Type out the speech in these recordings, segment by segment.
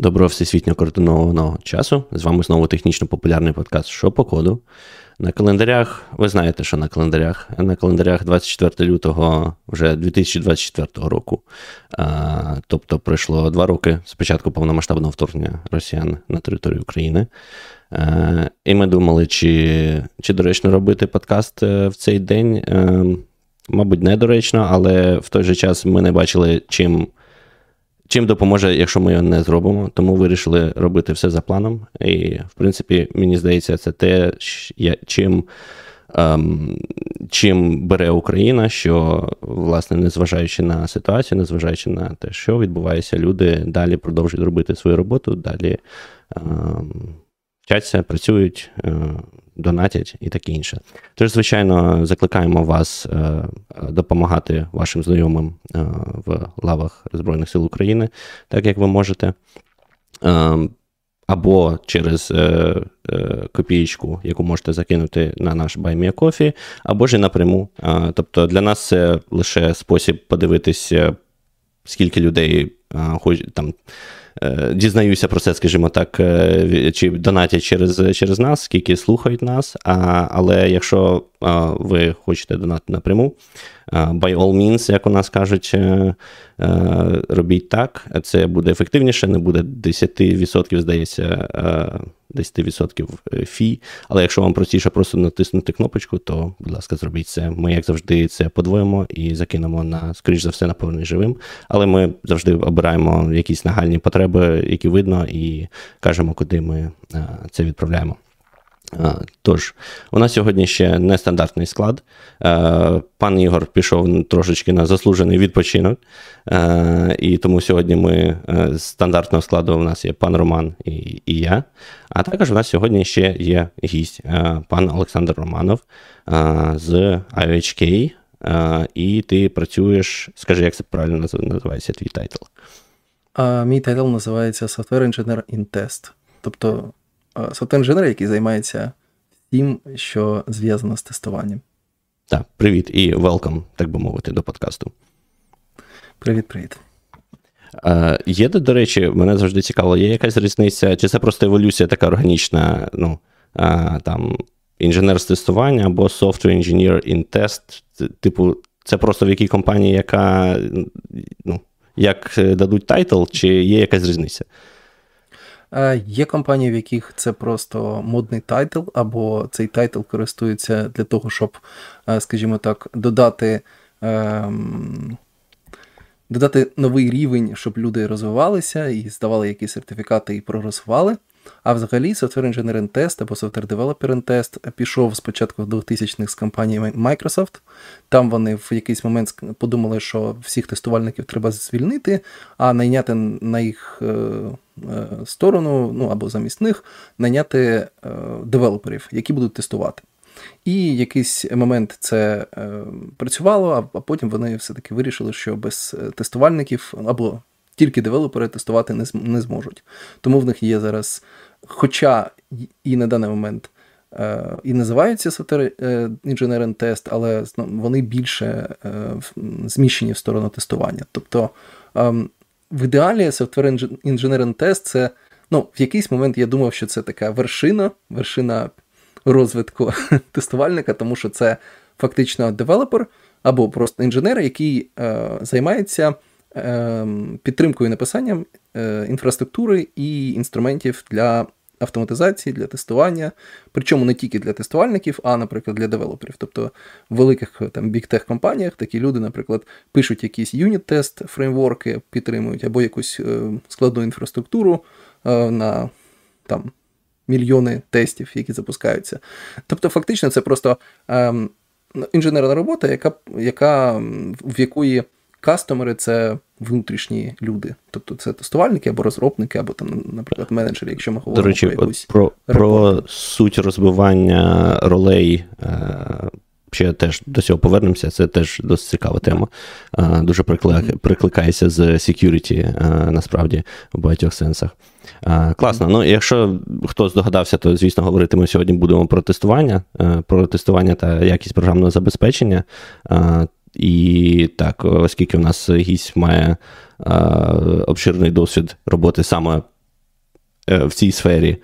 Доброго всесвітньо координованого часу. З вами знову технічно популярний подкаст «Що по коду. На календарях, ви знаєте, що на календарях? На календарях 24 лютого вже 2024 року. А, Тобто пройшло два роки з початку повномасштабного вторгнення росіян на територію України. А, І ми думали, чи, чи доречно робити подкаст е, в цей день. А, е, Мабуть, недоречно, але в той же час ми не бачили, чим. Чим допоможе, якщо ми його не зробимо, тому вирішили робити все за планом. І, в принципі, мені здається, це те, чим ем, чим бере Україна, що, власне, незважаючи на ситуацію, незважаючи на те, що відбувається, люди далі продовжують робити свою роботу, далі ем, вчаться, працюють, е, донатять і таке інше. Тож, звичайно, закликаємо вас е, допомагати вашим знайомим е, в лавах Збройних сил України, так як ви можете. Або через е, е, копієчку, яку можете закинути на наш BuyMeACoffee, або ж і напряму. Е, тобто для нас це лише спосіб подивитися, скільки людей е, хоч там Е, дізнаюся про це, скажімо так, е, чи донатять через через нас, скільки слухають нас. А, Але якщо ви хочете донати напряму, by all means, як у нас кажуть, е, робіть так, це буде ефективніше, не буде 10%, здається. 10% е, фі. Але якщо вам простіше просто натиснути кнопочку, то, будь ласка, зробіть це. Ми, як завжди, це подвоїмо і закинемо на, скоріш за все, на живим. Але ми завжди обираємо якісь нагальні потреби, які видно, і кажемо, куди ми е, це відправляємо. Тож, у нас сьогодні ще нестандартний склад. Пан Ігор пішов трошечки на заслужений відпочинок, і тому сьогодні ми з стандартного складу у нас є пан Роман і і я. А також у нас сьогодні ще є гість, пан Олександр Романов з IOHK. І ти працюєш, скажи, як це правильно називається твій тайтл? Мій тайтл називається Software Engineer in Test. Тобто софт-інженер, який займається тим, що зв'язано з тестуванням. Так, привіт і welcome, так би мовити, до подкасту. Привіт-привіт. Є, до речі, мене завжди цікаво, є якась різниця, чи це просто еволюція така органічна, ну, там, інженер з тестування або software engineer in test, типу, це просто в якій компанії, яка, ну, як дадуть title, чи є якась різниця? Е, є компанії, в яких це просто модний title, або цей title користується для того, щоб, е, скажімо так, додати. Ем, додати новий рівень, щоб люди розвивалися і здавали якісь сертифікати і проросували. А взагалі, Software Engineering Test або Software Developer Test пішов спочатку 2000-х з компанії Microsoft. Там вони в якийсь момент подумали, що всіх тестувальників треба звільнити, а найняти на їх е, е, сторону, ну або замість них, найняти е, девелоперів, які будуть тестувати. І якийсь момент це працювало, а потім вони все-таки вирішили, що без тестувальників або тільки девелопери тестувати не не зможуть. Тому в них є зараз, хоча і на даний момент е, і називаються Software Engineering Test, але вони більше е, зміщені в сторону тестування. Тобто е, в ідеалі Software Engineering Test це ну, в якийсь момент я думав, що це така вершина, вершина розвитку тестувальника, тому що це фактично девелопер або просто інженер, який е, займається. Ем, підтримкою написанням е, інфраструктури і інструментів для автоматизації, для тестування, причому не тільки для тестувальників, а, наприклад, для девелоперів. Тобто в великих там бігтех компаніях такі люди, наприклад, пишуть якісь юніт-тест, фреймворки, підтримують, або якусь е, складну інфраструктуру е, на там. Мільйони тестів, які запускаються. Тобто, фактично, це просто ем, інженерна робота, яка, яка в якої Кастомери це внутрішні люди, тобто це тестувальники або розробники, або там, наприклад, менеджери, якщо ми говоримо До речі, про якусь про, про суть розбивання ролей. Е- Ще теж до цього повернемося, це теж досить цікава тема. А, дуже прикликається з security, а, насправді, в багатьох сенсах. А, класно. Ну, якщо хтось здогадався, то, звісно, говорити ми сьогодні будемо про тестування, е, про тестування та якість програмного забезпечення. І так, оскільки в нас гість має е, обширний досвід роботи саме в цій сфері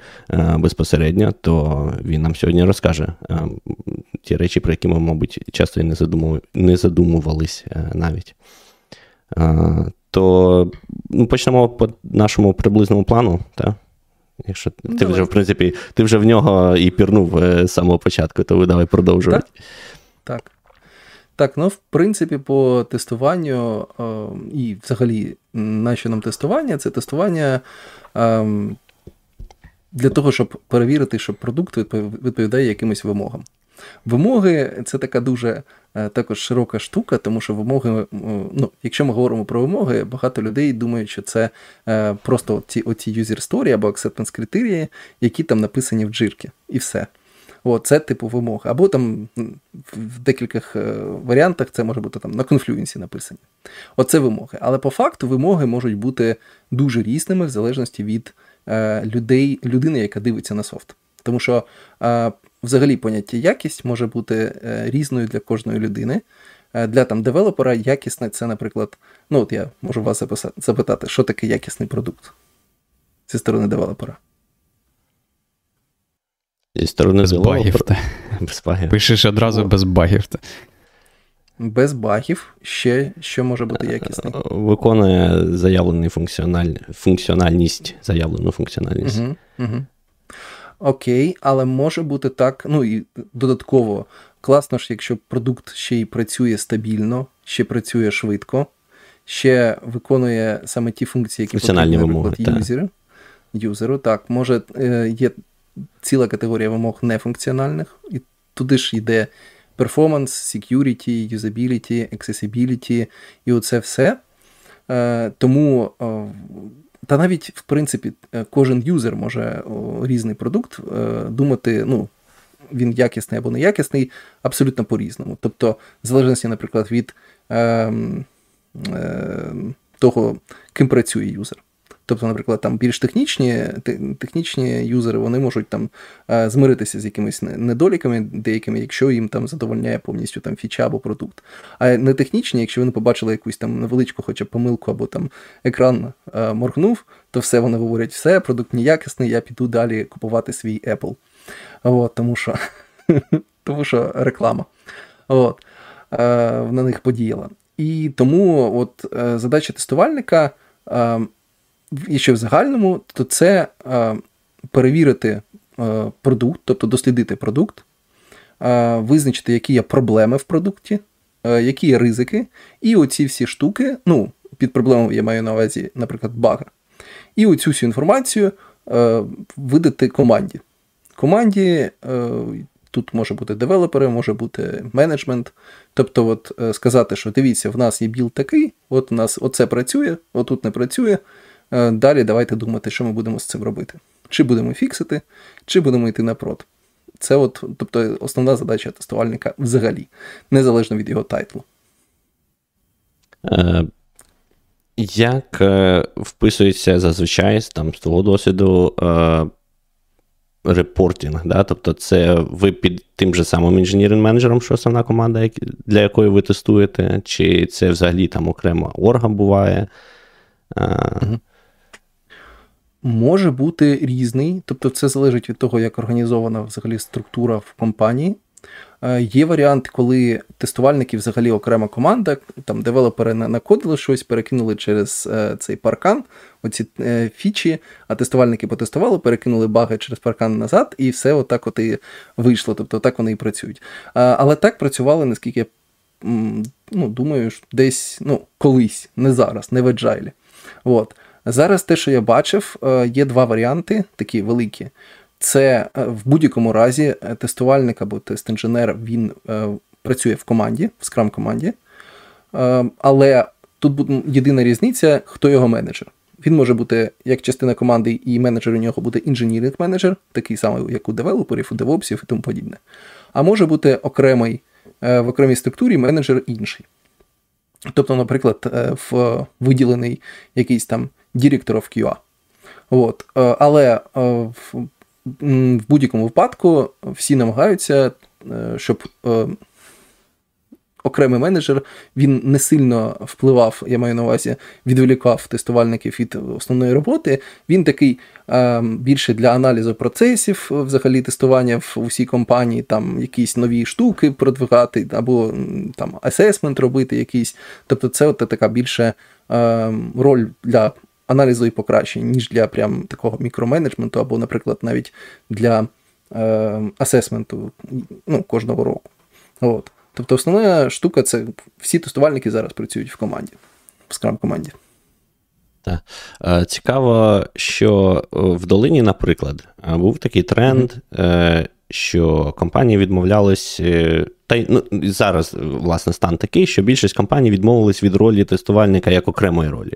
безпосередньо, то він нам сьогодні розкаже ті речі, про які ми, мабуть, часто і не задумували, не задумувались навіть. То ну, почнемо по нашому приблизному плану. так? Якщо ти давай. вже, в принципі, ти вже в нього і пірнув з самого початку, то ви давай продовжувати. Так. так. Так, ну в принципі, по тестуванню е, і взагалі, нащо нам тестування? Це тестування е, для того, щоб перевірити, що продукт відповідає якимось вимогам. Вимоги це така дуже е, також широка штука, тому що вимоги, ну, якщо ми говоримо про вимоги, багато людей думають, що це просто оці, оці user story або acceptance критерії, які там написані в джирки, і все. О, це типу вимог. Або там в декількох е, варіантах це може бути там на конфлюенсі написані. Оце вимоги. Але по факту вимоги можуть бути дуже різними в залежності від е, людей, людини, яка дивиться на софт. Тому що е, взагалі поняття якість може бути різною для кожної людини. Для там девелопера якісне це, наприклад, ну от я можу вас запитати, що таке якісний продукт зі сторони девелопера. Зі сторони без багів. Без багів. Пишеш одразу О. без багів. Без багів ще що може бути якісний. Е, виконує заявлений функціональ... функціональність, заявлену функціональність. Угу, угу. Окей, але може бути так. Ну і додатково класно ж, якщо продукт ще й працює стабільно, ще працює швидко, ще виконує саме ті функції, які потрібні, наприклад, юзеру. Юзеру, так, може е, є ціла категорія вимог нефункціональних, і туди ж йде performance, security, usability, accessibility і оце все. Е, тому, е, та навіть, в принципі, е, кожен юзер може різний продукт думати, ну, він якісний або неякісний, абсолютно по-різному. Тобто, в залежності, наприклад, від е, е, того, ким працює юзер. Тобто, наприклад, там більш технічні технічні юзери вони можуть там е, змиритися з якимись недоліками деякими, якщо їм там задовольняє повністю там фіча або продукт. А не технічні, якщо вони побачили якусь там невеличку, хоча б помилку, або там екран е, моргнув, то все вони говорять, все, продукт неякісний, я піду далі купувати свій Apple. От, Тому що тому що реклама От, е, на них подіяла. І тому от задача тестувальника і ще в загальному, то це е, перевірити е, продукт, тобто дослідити продукт, е, визначити, які є проблеми в продукті, які є ризики, і оці всі штуки, ну, під проблемою я маю на увазі, наприклад, бага. І оцю всю інформацію видати команді. Команді. Тут може бути девелопери, може бути менеджмент. Тобто, от сказати, що дивіться, в нас є build такий, от у нас оце працює, отут не працює. Е, далі давайте думати, що ми будемо з цим робити. Чи будемо фіксити, чи будемо йти на prod. Це от, тобто основна задача тестувальника взагалі, незалежно від його title у. Е, як е, вписується зазвичай там, з того досвіду reporting? Да? Тобто, це ви під тим же самим інженірним менеджером, що основна команда, для якої ви тестуєте, чи це взагалі там окрема орга буває? Угу може бути різний, тобто це залежить від того, як організована взагалі структура в компанії. Е, є варіант, коли тестувальники взагалі окрема команда, там девелопери накодили щось, перекинули через е, цей паркан, оці е, фічі, а тестувальники потестували, перекинули баги через паркан назад, і все отак от і вийшло. Тобто так вони і працюють. Але так працювали, наскільки я ну, думаю, десь ну, колись, не зараз, не в Agile. От. Зараз те, що я бачив, е, є два варіанти, такі великі. Це е, в будь-якому разі е, тестувальник або тест-інженер він працює в команді, в скрам команді. Але тут єдина різниця, хто його менеджер. Він може бути як частина команди, і менеджер у нього буде інженіринг менеджер, такий самий, як у девелоперів, у девопсів і тому подібне. А може бути окремий в окремій структурі менеджер інший. Тобто, наприклад, в виділений якийсь там Of QA. От. Е, але е, в, будь-якому випадку всі намагаються, е, щоб окремий менеджер він не сильно впливав, я маю на увазі, відволікав тестувальників від основної роботи. Він такий більше для аналізу процесів, взагалі тестування в усій компанії, там якісь нові штуки продвигати, або там асесмент робити якийсь. Тобто, це от така більше роль для. Аналізу і покращень, ніж для прям такого мікроменеджменту, або, наприклад, навіть для е, асесменту ну, кожного року. От. Тобто, основна штука це всі тестувальники зараз працюють в команді, в скрам команді. Так. Е, цікаво, що в долині, наприклад, був такий тренд, mm-hmm. що компанії відмовлялись та й ну, зараз, власне, стан такий, що більшість компаній відмовились від ролі тестувальника як окремої ролі.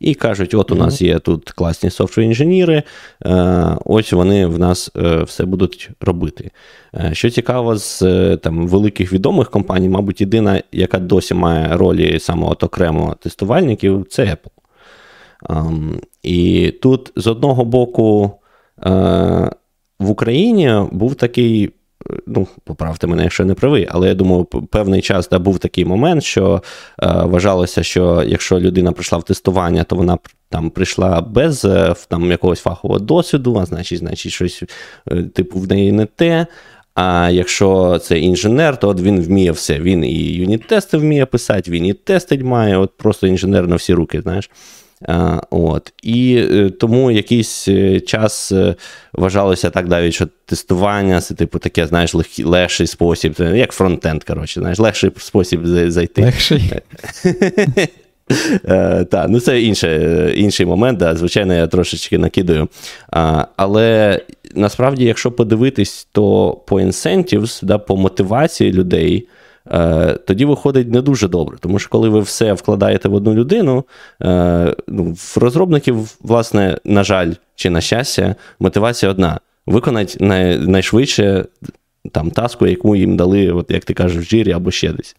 І кажуть: от у нас є тут класні софтвер-інженіри, е, ось вони в нас е, все будуть робити. Е, що цікаво, з там великих відомих компаній, мабуть, єдина, яка досі має ролі саме от окремо тестувальників, це Apple. Ем, і тут з одного боку в Україні був такий ну, поправте мене, якщо не правий, але я думаю, певний час да, був такий момент, що е, вважалося, що якщо людина прийшла в тестування, то вона там прийшла без е, там, якогось фахового досвіду, а значить, значить, щось е, типу в неї не те. А якщо це інженер, то от він вміє все. Він і юніт-тести вміє писати, він і тестить має, от просто інженер на всі руки, знаєш. От. І е, тому якийсь е, час е, вважалося так навіть, що тестування це, типу, таке, знаєш, легкий, легший спосіб, як фронтенд, коротше, знаєш, легший спосіб зайти. Легший. Так, ну це інший момент, да, звичайно, я трошечки накидаю. А, Але насправді, якщо подивитись, то по incentives, да, по мотивації людей. Е, тоді виходить не дуже добре. Тому що коли ви все вкладаєте в одну людину, е, ну, в розробників, власне, на жаль, чи на щастя, мотивація одна: виконати най, найшвидше там таску, яку їм дали, от як ти кажеш, в жирі або ще десь.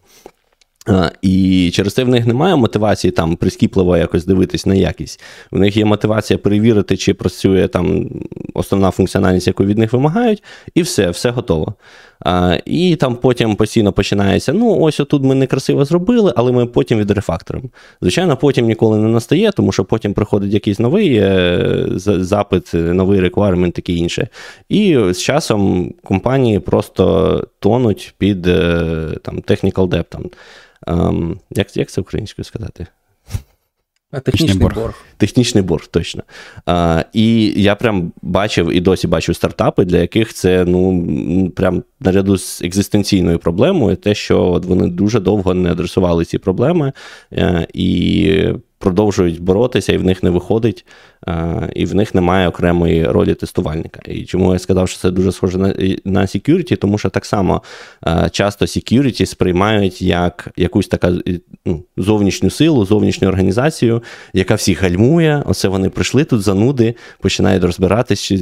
І через це в них немає мотивації там прискіпливо якось дивитись на якість. В них є мотивація перевірити, чи працює там основна функціональність, яку від них вимагають, і все, все готово. І там потім постійно починається: ну, ось отут ми некрасиво зробили, але ми потім відрефакторимо. Звичайно, потім ніколи не настає, тому що потім приходить якийсь новий е, запит, новий реквайрмент, таке інше. І з часом компанії просто тонуть під е, там, technical debt. Там. Ем, як як це українською сказати? Технічний борг. борг. Технічний борг, точно. А, І я прям бачив і досі бачу стартапи, для яких це ну прям наряду з екзистенційною проблемою, те, що от вони дуже довго не адресували ці проблеми, е, і продовжують боротися, і в них не виходить, і в них немає окремої ролі тестувальника. І чому я сказав, що це дуже схоже на на security, тому що так само часто security сприймають як якусь така ну, зовнішню силу, зовнішню організацію, яка всіх гальмує. Оце вони прийшли тут зануди, починають розбиратись,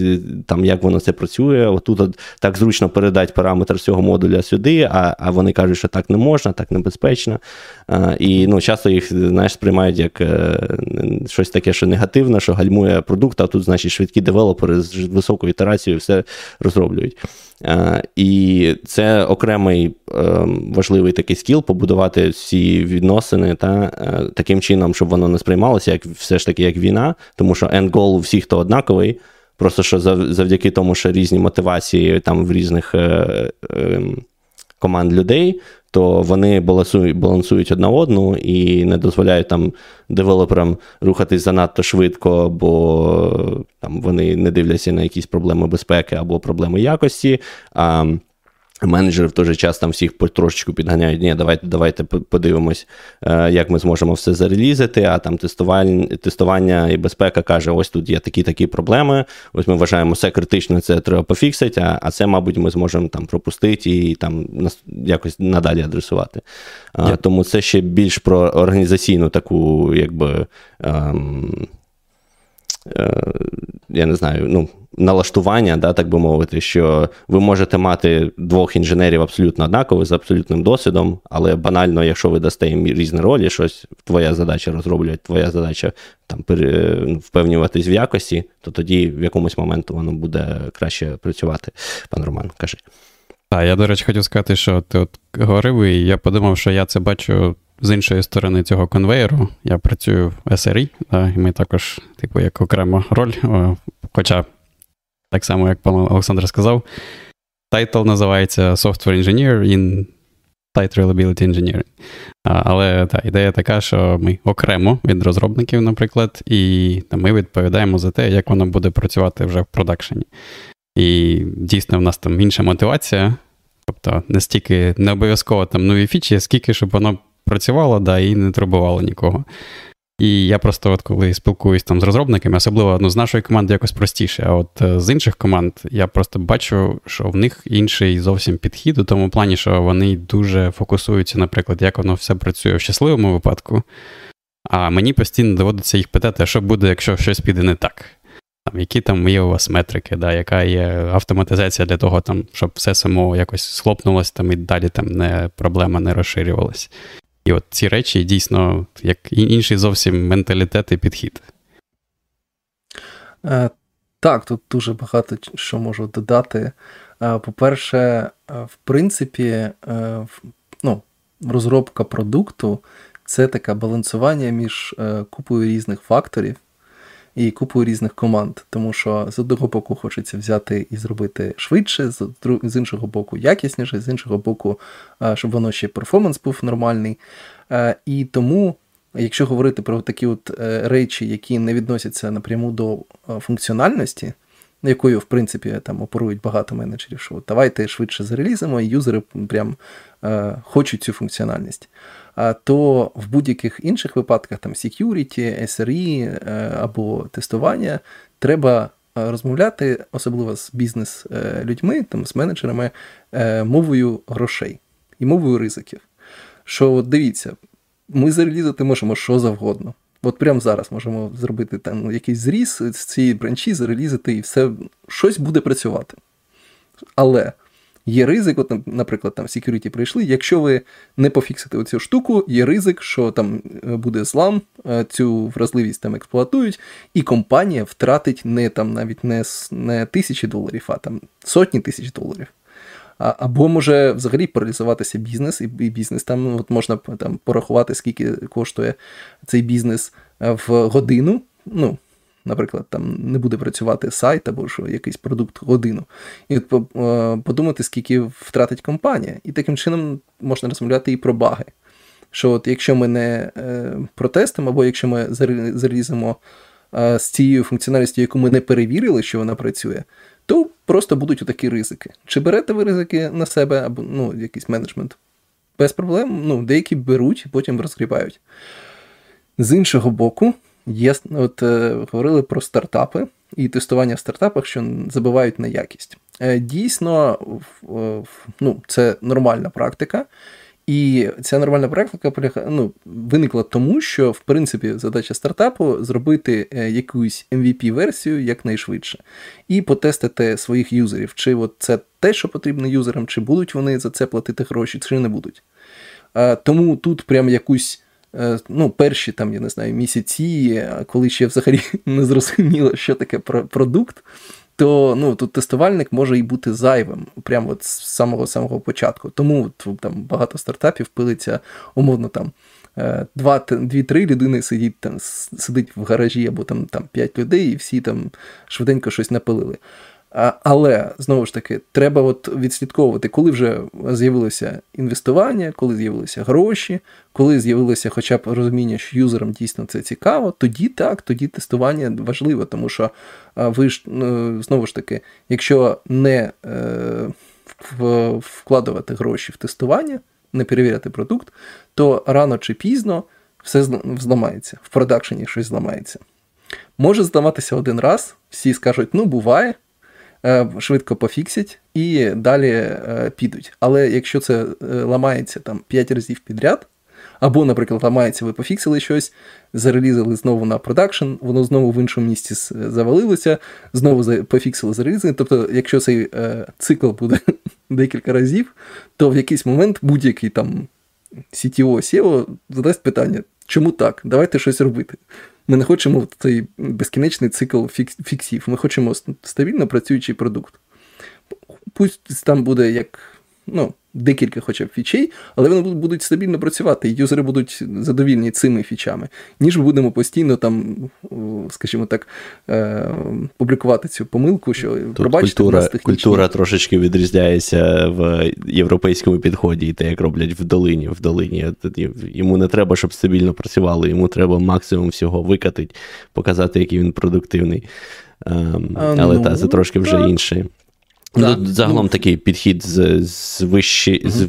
там як воно це працює. Отут от, так зручно передати параметр цього модуля сюди, а а вони кажуть, що так не можна, так небезпечно. І ну, часто їх знаєш, сприймають як е, щось таке, що негативне, що гальмує продукт, а тут, значить, швидкі девелопери з високою ітерацією все розроблюють. І це окремий ем, важливий такий скіл побудувати всі відносини та е, таким чином, щоб воно не сприймалося як все ж таки як війна, тому що goal у всіх то однаковий. Просто що завдяки тому, що різні мотивації там в різних е, ем, команд людей, то вони балансують балансують одна одну і не дозволяють там девелоперам рухатись занадто швидко, бо там вони не дивляться на якісь проблеми безпеки або проблеми якості. А Менеджери в той же час там всіх потрошечку підганяють. Ні, давайте давайте подивимось, е, як ми зможемо все зарелізити. А там тестування тестування і безпека каже: ось тут є такі-такі проблеми. Ось ми вважаємо, все критично, це треба пофіксити, а а це, мабуть, ми зможемо там пропустити і там якось надалі адресувати. Yeah. Тому це ще більш про організаційну таку, якби. Ем, е, я не знаю, ну налаштування, да, так би мовити, що ви можете мати двох інженерів абсолютно однакових з абсолютним досвідом, але банально, якщо ви дасте їм різні ролі, щось твоя задача розроблювати, твоя задача там ну, впевнюватись в якості, то тоді в якомусь моменту воно буде краще працювати. Пан Роман, кажи. Так, я, до речі, хотів сказати, що ти от говорив, і я подумав, що я це бачу з іншої сторони цього конвейеру. Я працюю в SRE, да, і ми також, типу, як окрема роль. Хоча, так само, як пан Олександр сказав, title називається Software Engineer in Site Reliability Engineering. Але та, ідея така, що ми окремо від розробників, наприклад, і ми відповідаємо за те, як воно буде працювати вже в продакшені. І дійсно в нас там інша мотивація. Тобто не стільки не обов'язково там нові фічі, скільки щоб воно працювало, да, і не турбувало нікого. І я просто, от коли спілкуюсь там з розробниками, особливо ну, з нашої команди якось простіше. А от е, з інших команд я просто бачу, що в них інший зовсім підхід у тому плані, що вони дуже фокусуються, наприклад, як воно все працює в щасливому випадку. А мені постійно доводиться їх питати, а що буде, якщо щось піде не так. Там, Які там є у вас метрики, да, яка є автоматизація для того, там, щоб все само якось схлопнулося там, і далі там не проблема не розширювалась. І от ці речі дійсно як інший зовсім менталітет і підхід. Е, так, тут дуже багато що можу додати. Е, по-перше, е, в принципі, ну, розробка продукту це таке балансування між купою різних факторів і купою різних команд. Тому що з одного боку хочеться взяти і зробити швидше, з іншого боку, якісніше, з іншого боку, щоб воно ще перформанс був нормальний. І тому. Якщо говорити про такі от е, речі, які не відносяться напряму до функціональності, якою, в принципі, там оперують багато менеджерів, що давайте швидше зарелізимо, і юзери прям е, хочуть цю функціональність то в будь-яких інших випадках, там security, SRE е, або тестування, треба е, розмовляти, особливо з бізнес-людьми, там, з менеджерами, е, мовою грошей і мовою ризиків. Що от дивіться, ми зарелізати можемо що завгодно. От прямо зараз можемо зробити там якийсь зріз з цієї бранчі, зарелізати, і все щось буде працювати. Але Є ризик, от, наприклад, там security прийшли. Якщо ви не пофіксите оцю штуку, є ризик, що там е, буде злам, е, цю вразливість там експлуатують, і компанія втратить не там навіть не, не тисячі доларів, а там сотні тисяч доларів. А, Або може взагалі паралізуватися бізнес, і бізнес там от можна там порахувати, скільки коштує цей бізнес е, в годину. Ну, наприклад, там не буде працювати сайт або що якийсь продукт годину, і от е, подумати, скільки втратить компанія. І таким чином можна розмовляти і про баги. Що от якщо ми не е, протестимо, або якщо ми зарізимо е, з цією функціональністю, яку ми не перевірили, що вона працює, то просто будуть отакі ризики. Чи берете ви ризики на себе, або ну, якийсь менеджмент? Без проблем, ну, деякі беруть і потім розгрібають. З іншого боку, Є, от е, говорили про стартапи і тестування в стартапах, що забивають на якість. Е, дійсно, ну, це нормальна практика. І ця нормальна практика ну, виникла тому, що в принципі задача стартапу зробити е, якусь MVP-версію якнайшвидше, і потестити своїх юзерів, чи от це те, що потрібно юзерам, чи будуть вони за це платити гроші, чи не будуть. Тому тут прям якусь Е, ну, перші там, я не знаю, місяці, коли ще взагалі не зрозуміло, що таке продукт, то ну, тут тестувальник може і бути зайвим прямо от з самого самого початку. Тому там багато стартапів пилиться, умовно там. Е, дві-три людини сидять там, сидить в гаражі або там там п'ять людей, і всі там швиденько щось напилили. Але знову ж таки, треба от відслідковувати, коли вже з'явилося інвестування, коли з'явилися гроші, коли з'явилося хоча б розуміння, що юзерам дійсно це цікаво, тоді так, тоді тестування важливо, тому що ви ж ну, знову ж таки, якщо не е, вкладувати гроші в тестування, не перевіряти продукт, то рано чи пізно все зламається, в продакшені щось зламається. Може здаватися один раз, всі скажуть, ну буває. Е, швидко пофіксять і далі е, підуть. Але якщо це е, ламається там 5 разів підряд, або, наприклад, ламається, ви пофіксили щось, зарелізили знову на продакшн, воно знову в іншому місці завалилося, знову пофіксили, зарелізили. Тобто, якщо цей цикл буде декілька разів, то в якийсь момент будь-який там CTO, SEO задасть питання, чому так? Давайте щось робити. Ми не хочемо цей безкінечний цикл фіксів. Ми хочемо стабільно працюючий продукт. Пусть там буде як ну, декілька хоча б фічей, але вони будуть стабільно працювати, і юзери будуть задовільні цими фічами, ніж ми будемо постійно там, скажімо так, е, публікувати цю помилку, що Тут пробачте, культура, технічні... культура трошечки відрізняється в європейському підході, і те, як роблять в долині. В долині йому не треба, щоб стабільно працювало, йому треба максимум всього викатити, показати, який він продуктивний. Ем, але ну, та, це трошки вже так. інше. Ну, загалом ну, такий підхід з з, вищі, угу. з,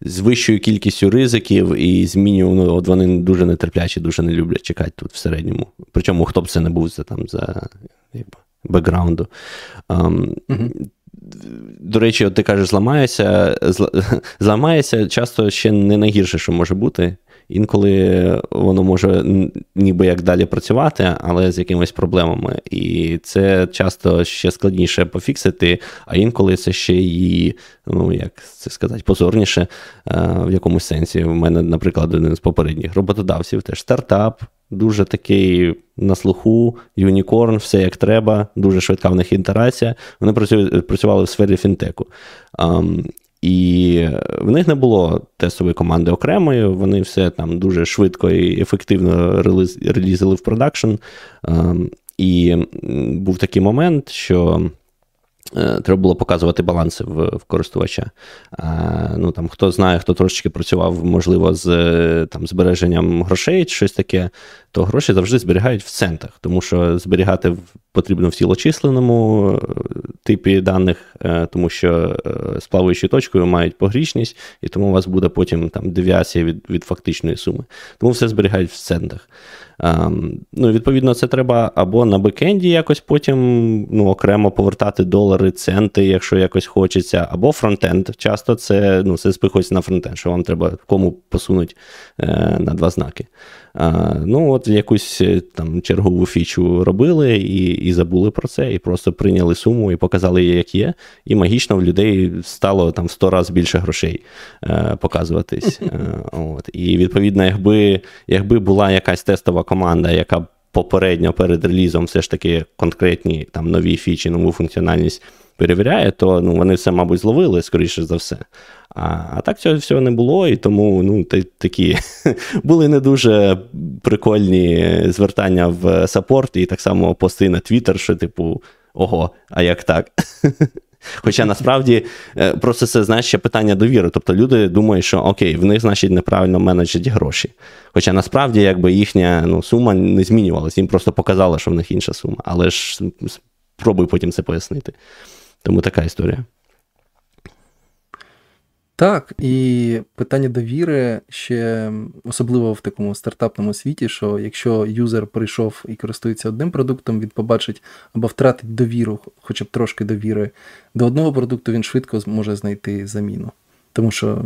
з вищою кількістю ризиків і змінював, ну, от вони дуже нетерплячі, дуже не люблять чекати тут в середньому. Причому хто б це не був за там за якби, бекграунду. Um, угу. До речі, от ти кажеш, зламається, зламається часто ще не найгірше, що може бути. Інколи воно може ніби як далі працювати, але з якимись проблемами. І це часто ще складніше пофіксити, а інколи це ще і, ну як це сказати, позорніше е, в якомусь сенсі. У мене, наприклад, один з попередніх роботодавців теж стартап. Дуже такий на слуху, юнікорн, все як треба, дуже швидка в них інтерація. Вони працювали в сфері фінтеку. І в них не було тестової команди окремої, вони все там дуже швидко і ефективно релізили в продакшн. Ем, і був такий момент, що Е, треба було показувати баланси в в користувача. А, ну, там, Хто знає, хто трошечки працював, можливо, з там, збереженням грошей чи щось таке, то гроші завжди зберігають в центах, тому що зберігати потрібно в цілочисленому е, типі даних, е, тому що з плаваючою точкою мають погрішність, і тому у вас буде потім там девіація від від фактичної суми. Тому все зберігають в центах. Ем, ну, Відповідно, це треба або на бекенді якось потім ну, окремо повертати долари, центи, якщо якось хочеться, або фронтенд. Часто це ну, це спихується на фронтенд, що вам треба кому посунуть е, на два знаки. Ну, от якусь е, там чергову фічу робили і і забули про це, і просто прийняли суму і показали її, як є. І магічно в людей стало там в 100 разів більше грошей е, показуватись. Е, от. І відповідно, якби, якби була якась тестова команда, яка попередньо перед релізом все ж таки конкретні там нові фічі, нову функціональність перевіряє, то ну, вони все, мабуть, зловили, скоріше за все. А а так цього всього не було, і тому ну, такі були не дуже прикольні звертання в саппорт, і так само пости на Твіттер, що, типу, ого, а як так? Хоча насправді е, просто це знаєш, ще питання довіри. Тобто люди думають, що окей, в них, значить, неправильно менеджать гроші. Хоча насправді якби їхня ну, сума не змінювалася, їм просто показали, що в них інша сума. Але ж спробуй потім це пояснити. Тому така історія. Так, і питання довіри ще особливо в такому стартапному світі, що якщо юзер прийшов і користується одним продуктом, він побачить або втратить довіру, хоча б трошки довіри до одного продукту, він швидко зможе знайти заміну. Тому що,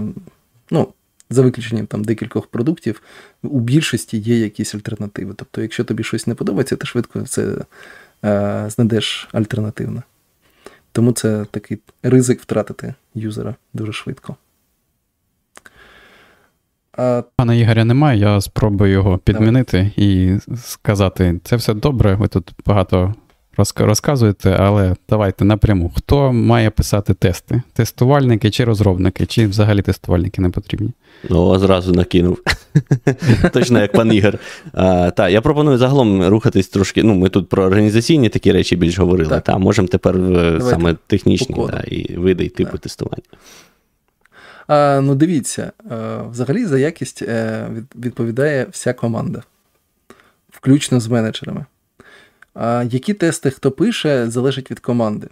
ну, за виключенням там декількох продуктів, у більшості є якісь альтернативи. Тобто, якщо тобі щось не подобається, ти швидко це е, знайдеш альтернативне. Тому це такий ризик втратити юзера дуже швидко. А... Пана Ігоря немає, я спробую його підмінити Давай. і сказати: це все добре, ви тут багато розказуєте, але давайте напряму. Хто має писати тести? Тестувальники чи розробники, чи взагалі тестувальники не потрібні? Ну, зразу накинув. Точно як пан Ігор. Так, я пропоную загалом рухатись трошки. Ну, ми тут про організаційні такі речі більш говорили. Та, можемо тепер саме технічні і види і типи тестування. Ну, дивіться, взагалі за якість е, відповідає вся команда, включно з менеджерами. Які тести хто пише, залежить від команди.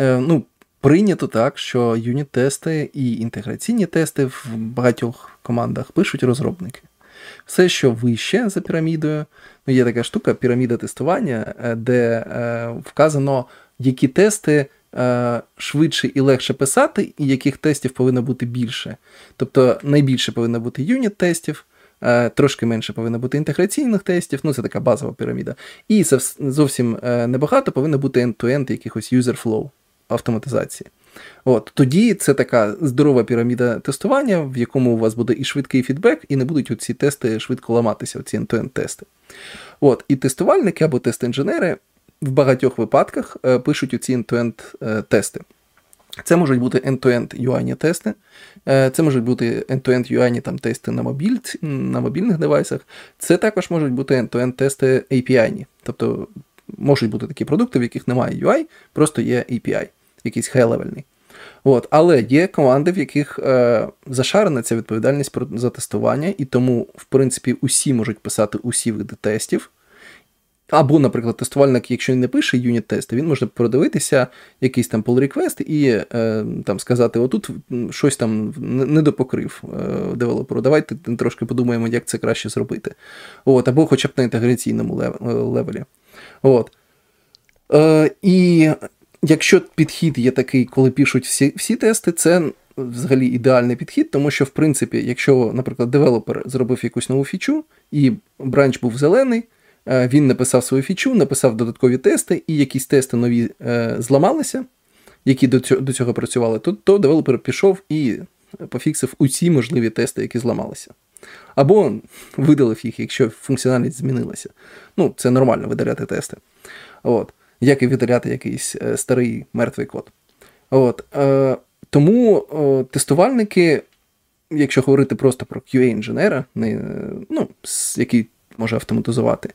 Е, ну, Прийнято так, що юніт-тести і інтеграційні тести в багатьох командах пишуть розробники. Все, що вище за пірамідою, ну є така штука, піраміда тестування, е, де е, вказано, які тести е, швидше і легше писати, і яких тестів повинно бути більше. Тобто найбільше повинно бути юніт-тестів, трошки менше повинно бути інтеграційних тестів, ну це така базова піраміда. І зовсім е, небагато повинно бути end-to-end якихось user flow автоматизації. От Тоді це така здорова піраміда тестування, в якому у вас буде і швидкий фідбек, і не будуть ці тести швидко ламатися, ці end-to-end тести. От, І тестувальники або тест-інженери в багатьох випадках е, пишуть оці end-to-end е, тести. Це можуть бути end-to-end UI тести, е, це можуть бути end-to-end UI там тести на мобіль, на мобільних девайсах. Це також можуть бути end-to-end тести API. Тобто можуть бути такі продукти, в яких немає UI, просто є API, якийсь high-левельний. От, Але є команди, в яких е, зашарена ця відповідальність за тестування, і тому, в принципі, усі можуть писати усі види тестів. Або, наприклад, тестувальник, якщо не пише unit-тести, він може продивитися якийсь там pull request і е, там сказати: отут щось там не допокрив е, девелоперу. Давайте трошки подумаємо, як це краще зробити. От, Або хоча б на інтеграційному е, level і. От. Е, І якщо підхід є такий, коли пишуть всі, всі тести, це. Взагалі ідеальний підхід, тому що, в принципі, якщо, наприклад, девелопер зробив якусь нову фічу, і branch був зелений, він написав свою фічу, написав додаткові тести, і якісь тести нові е, зламалися, які до цього до цього працювали, то, то девелопер пішов і пофіксив усі можливі тести, які зламалися. Або видалив їх, якщо функціональність змінилася. Ну, це нормально видаляти тести. От. Як і видаляти якийсь е, старий мертвий код. От. Е, Тому е, тестувальники, якщо говорити просто про QA-інженера, ну, який може автоматизувати.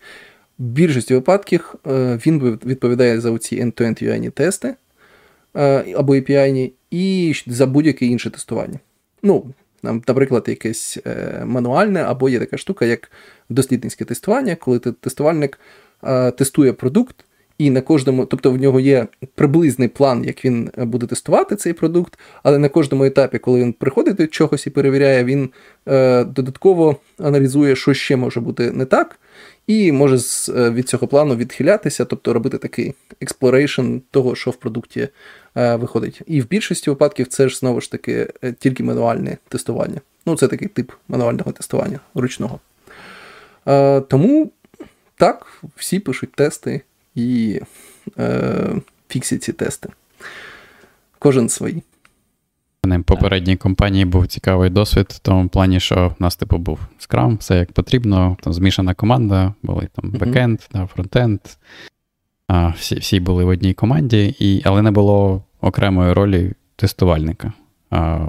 В більшості випадків е, він відповідає за ці end-to-end UI тести е, або API, і за будь-яке інше тестування. Ну, Наприклад, якесь е, мануальне, або є така штука, як дослідницьке тестування, коли тестувальник тестує продукт, і на кожному, тобто в нього є приблизний план, як він буде тестувати цей продукт, але на кожному етапі, коли він приходить до чогось і перевіряє, він е, додатково аналізує, що ще може бути не так, і може з, е, від цього плану відхилятися, тобто робити такий exploration того, що в продукті е, виходить. І в більшості випадків це ж знову ж таки е, тільки мануальне тестування. Ну, це такий тип мануального тестування ручного. Е, тому так, всі пишуть тести і е, фіксять ці тести. Кожен свій. В попередній компанії був цікавий досвід в тому плані, що в нас типу був скрам, все як потрібно, там змішана команда, були там бекенд, да, фронтенд. А, всі всі були в одній команді, і, але не було окремої ролі тестувальника. А,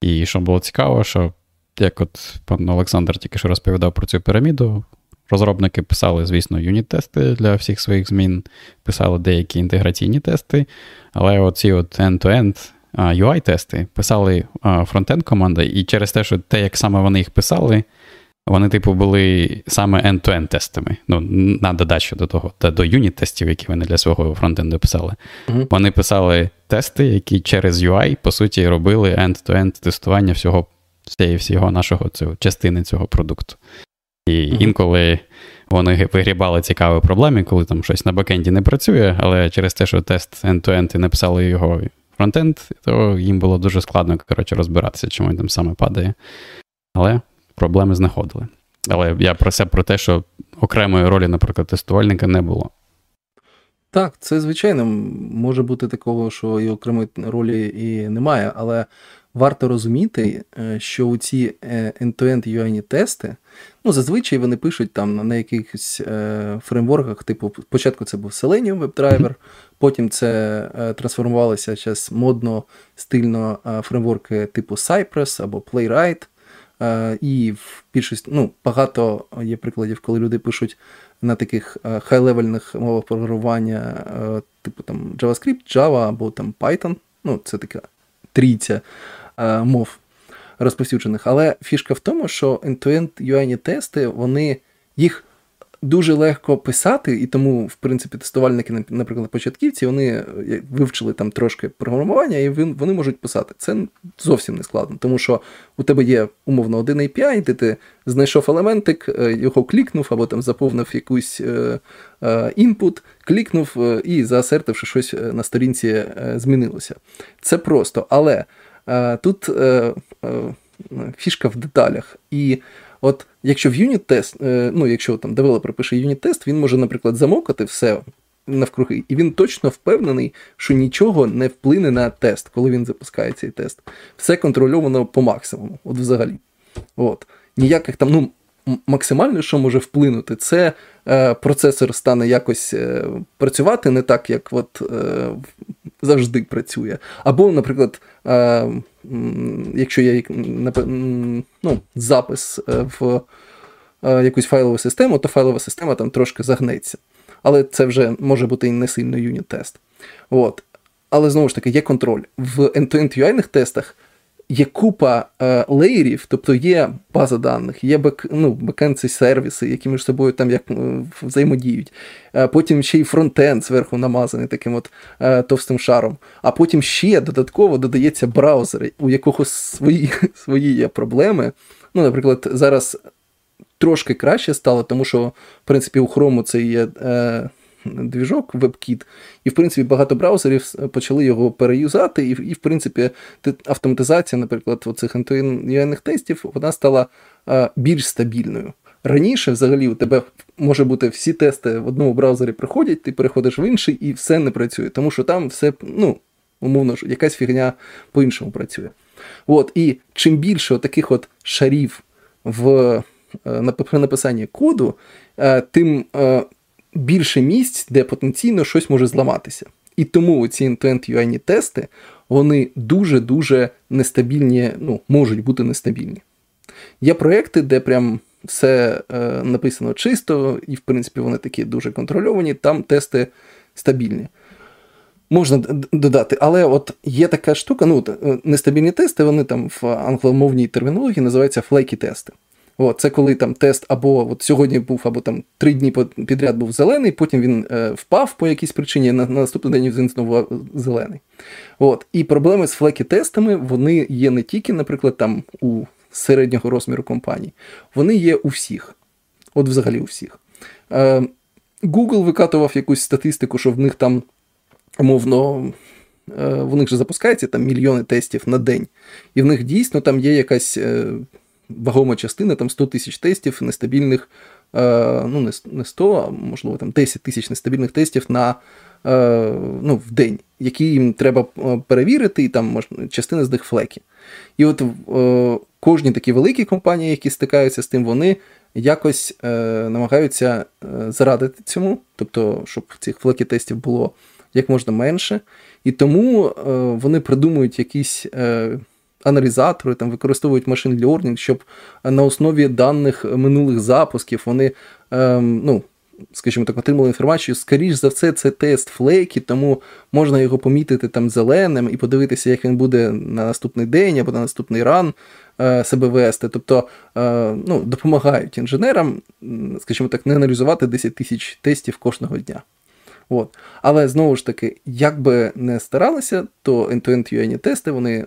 І що було цікаво, що як от пан Олександр тільки що розповідав про цю піраміду, Розробники писали, звісно, юніт-тести для всіх своїх змін, писали деякі інтеграційні тести, але оці от end-to-end UI-тести писали фронтенд команда, і через те, що те, як саме вони їх писали, вони, типу, були саме end-to-end тестами. Ну, на додачу до того, та до юніт-тестів, які вони для свого фронтенду писали. Uh-huh. Вони писали тести, які через UI, по суті, робили end-to-end тестування всього всього нашого цього, частини цього продукту. І інколи вони вигрібали цікаві проблеми, коли там щось на бекенді не працює, але через те, що тест end-to-end і написали його фронтенд, то їм було дуже складно коротше, розбиратися, чому він там саме падає. Але проблеми знаходили. Але я просив про те, що окремої ролі, наприклад, тестувальника не було. Так, це звичайно може бути такого, що і окремої ролі і немає, але варто розуміти, е, що у ці е, end-to-end UI тести, ну, зазвичай вони пишуть там на якихось е, фреймворках, типу, спочатку це був Selenium WebDriver, потім це трансформувалося зараз модно, стильно фреймворки типу Cypress або Playwright. І в більшості, ну, багато є прикладів, коли люди пишуть на таких хай-левельних мовах програмування, типу там JavaScript, Java або там Python. Ну, це така трійця мов розповсюджених. Але фішка в тому, що end-to-end UI тести, вони їх дуже легко писати, і тому, в принципі, тестувальники, наприклад, початківці, вони е, вивчили там трошки програмування, і вони можуть писати. Це зовсім не складно, тому що у тебе є умовно один API, де ти знайшов елементик, е, його клікнув, або там заповнив якусь input, клікнув і заассертив, що щось на сторінці змінилося. Це просто, але. Е, тут е, е, фішка в деталях. І от якщо в unit-тест, ну якщо там девелопер пише unit-тест, він може, наприклад, замокати все навкруги, і він точно впевнений, що нічого не вплине на тест, коли він запускає цей тест. Все контрольовано по максимуму, от взагалі. От. Ніяких там, ну, максимально, що може вплинути, це е, процесор стане якось е, працювати не так, як от, е, завжди працює. Або, наприклад, е, якщо є ну, запис е, в е, якусь файлову систему, то файлова система там трошки загнеться. Але це вже може бути і не сильно юніт-тест. От. Але знову ж таки, є контроль. В end-to-end UI тестах є купа е, леєрів, тобто є база даних, є бек, ну, бекенці сервіси, які між собою там як взаємодіють. Е, потім ще й фронтенд зверху намазаний таким от е, товстим шаром. А потім ще додатково додається браузер, у якого свої, свої є проблеми. Ну, Наприклад, зараз. Трошки краще стало, тому що, в принципі, у Chrome це є е, двіжок WebKit, і, в принципі, багато браузерів почали його переюзати, і, і в принципі, автоматизація, наприклад, оцих антуєнних тестів, вона стала більш стабільною. Раніше, взагалі, у тебе може бути всі тести в одному браузері приходять, ти переходиш в інший і все не працює, тому що там все, ну, умовно, якась фігня по-іншому працює. От, І чим більше таких от шарів в е, написанні коду, е, тим е, більше місць, де потенційно щось може зламатися. І тому ці end-to-end UI тести вони дуже-дуже нестабільні, ну, можуть бути нестабільні. Є проекти, де прям все е, написано чисто, і, в принципі, вони такі дуже контрольовані, там тести стабільні. Можна додати, але от є така штука, ну, е, нестабільні тести, вони там в англомовній термінології називаються флейкі тести. О, це коли там тест або от сьогодні був, або там три дні підряд був зелений, потім він е, впав по якійсь причині, на, на наступний день він знову зелений. От. І проблеми з флекі-тестами вони є не тільки, наприклад, там у середнього розміру компаній, вони є у всіх. От взагалі у всіх. Е, Google викатував якусь статистику, що в них там, умовно, е, в них же запускається там мільйони тестів на день, і в них дійсно там є якась. Е, вагома частина, там 100 тисяч тестів нестабільних, е, ну не 100, а можливо там 10 тисяч нестабільних тестів на е, ну, в день, які їм треба е, перевірити, і там можна, частина з них флеки. І от кожні такі великі компанії, які стикаються з тим, вони якось намагаються зарадити цьому, тобто, щоб цих флекі тестів було як можна менше. І тому вони придумують якісь аналізатори, там використовують машин learning, щоб на основі даних минулих запусків вони, ем, ну, скажімо так, отримали інформацію. Скоріш за все, це тест флейки, тому можна його помітити там зеленим і подивитися, як він буде на наступний день або на наступний ран е, себе вести. Тобто е, ну, допомагають інженерам, скажімо так, не аналізувати 10 тисяч тестів кожного дня. От. Але знову ж таки, як би не старалися, то end-to-end UI тести вони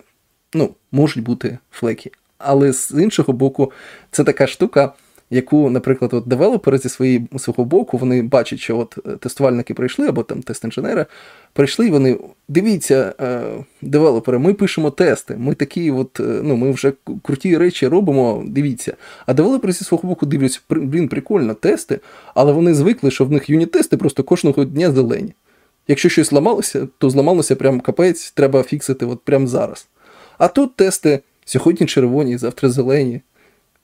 ну, можуть бути флеки. Але з іншого боку, це така штука, яку, наприклад, от девелопери зі свої, свого боку вони бачать, що от е, тестувальники прийшли, або там тест-інженери прийшли, і вони дивіться, е, девелопери, ми пишемо тести, ми такі, от, е, ну, ми вже круті речі робимо, дивіться. А девелопери зі свого боку дивляться, блін, прикольно, тести, але вони звикли, що в них юніт-тести просто кожного дня зелені. Якщо щось зламалося, то зламалося прям капець, треба фіксити от прямо зараз. А тут тести сьогодні червоні, завтра зелені.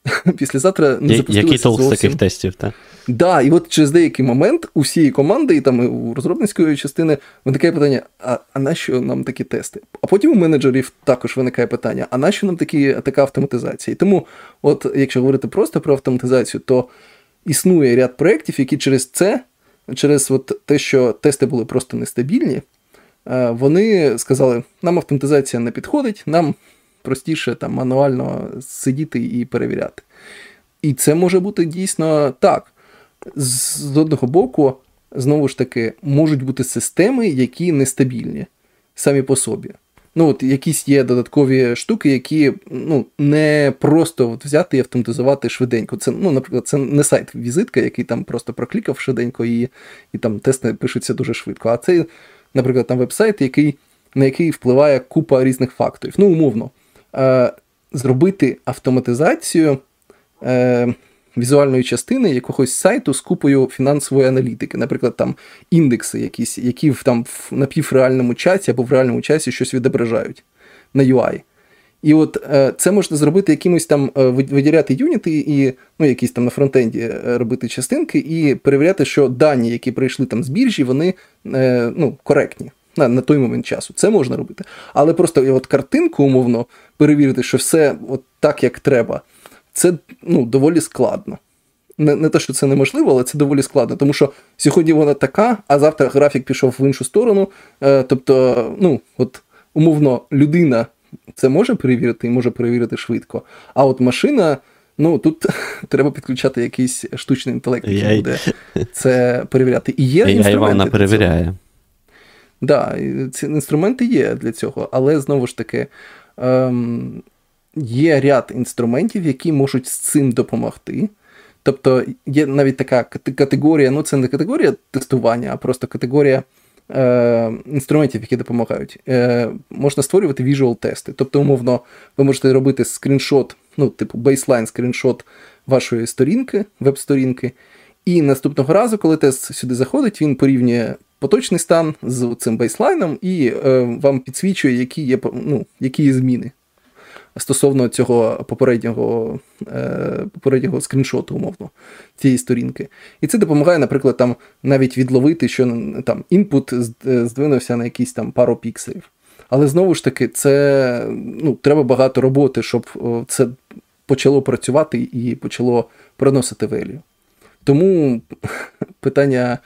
Післязавтра не запустилися Який толк з таких тестів, так? Да, і от через деякий момент у всієї команди, і там і у розробницької частини виникає питання: а а нащо нам такі тести? А потім у менеджерів також виникає питання: а нащо нам такі, така автоматизація? І тому, от якщо говорити просто про автоматизацію, то існує ряд проєктів, які через це, через от те, що тести були просто нестабільні. Е, вони сказали, нам автоматизація не підходить, нам простіше там мануально сидіти і перевіряти. І це може бути дійсно так. З одного боку, знову ж таки, можуть бути системи, які нестабільні самі по собі. Ну, от Якісь є додаткові штуки, які ну, не просто от взяти і автоматизувати швиденько. Це, ну, Наприклад, це не сайт-візитка, який там просто проклікав швиденько і і там тести пишуться дуже швидко. А це наприклад, там веб-сайт, який, на який впливає купа різних факторів. Ну, умовно, е, зробити автоматизацію е, візуальної частини якогось сайту з купою фінансової аналітики, наприклад, там індекси, якісь, які в, там, в напівреальному часі або в реальному часі щось відображають на UI. І от е, це можна зробити якимось там е, виділяти юніти і ну, якісь там на фронтенді е, робити частинки, і перевіряти, що дані, які прийшли там з біржі, вони ну, коректні на на той момент часу. Це можна робити. Але просто от картинку, умовно, перевірити, що все от так, як треба, це ну, доволі складно. Не не те, що це неможливо, але це доволі складно, тому що сьогодні вона така, а завтра графік пішов в іншу сторону. Тобто, ну, от умовно, людина це може перевірити і може перевірити швидко. А от машина, ну тут треба підключати якийсь штучний інтелект, який буде це перевіряти. І є інструменти вона перевіряє. Так, да, ці інструменти є для цього, але знову ж таки. Ем, Є ряд інструментів, які можуть з цим допомогти. Тобто є навіть така категорія, ну це не категорія тестування, а просто категорія інструментів, які допомагають. Е, Можна створювати visual тести. Тобто, умовно, ви можете робити скріншот, ну, типу, бейслайн скріншот вашої сторінки, веб-сторінки. І наступного разу, коли тест сюди заходить, він порівнює поточний стан з цим бейслайном і е, вам підсвічує, які є ну, які є зміни стосовно цього попереднього е, попереднього скріншоту, умовно, цієї сторінки. І це допомагає, наприклад, там навіть відловити, що там інпут е, здвинувся на якісь там пару пікселів. Але знову ж таки, це ну, треба багато роботи, щоб це почало працювати і почало приносити велію. Тому питання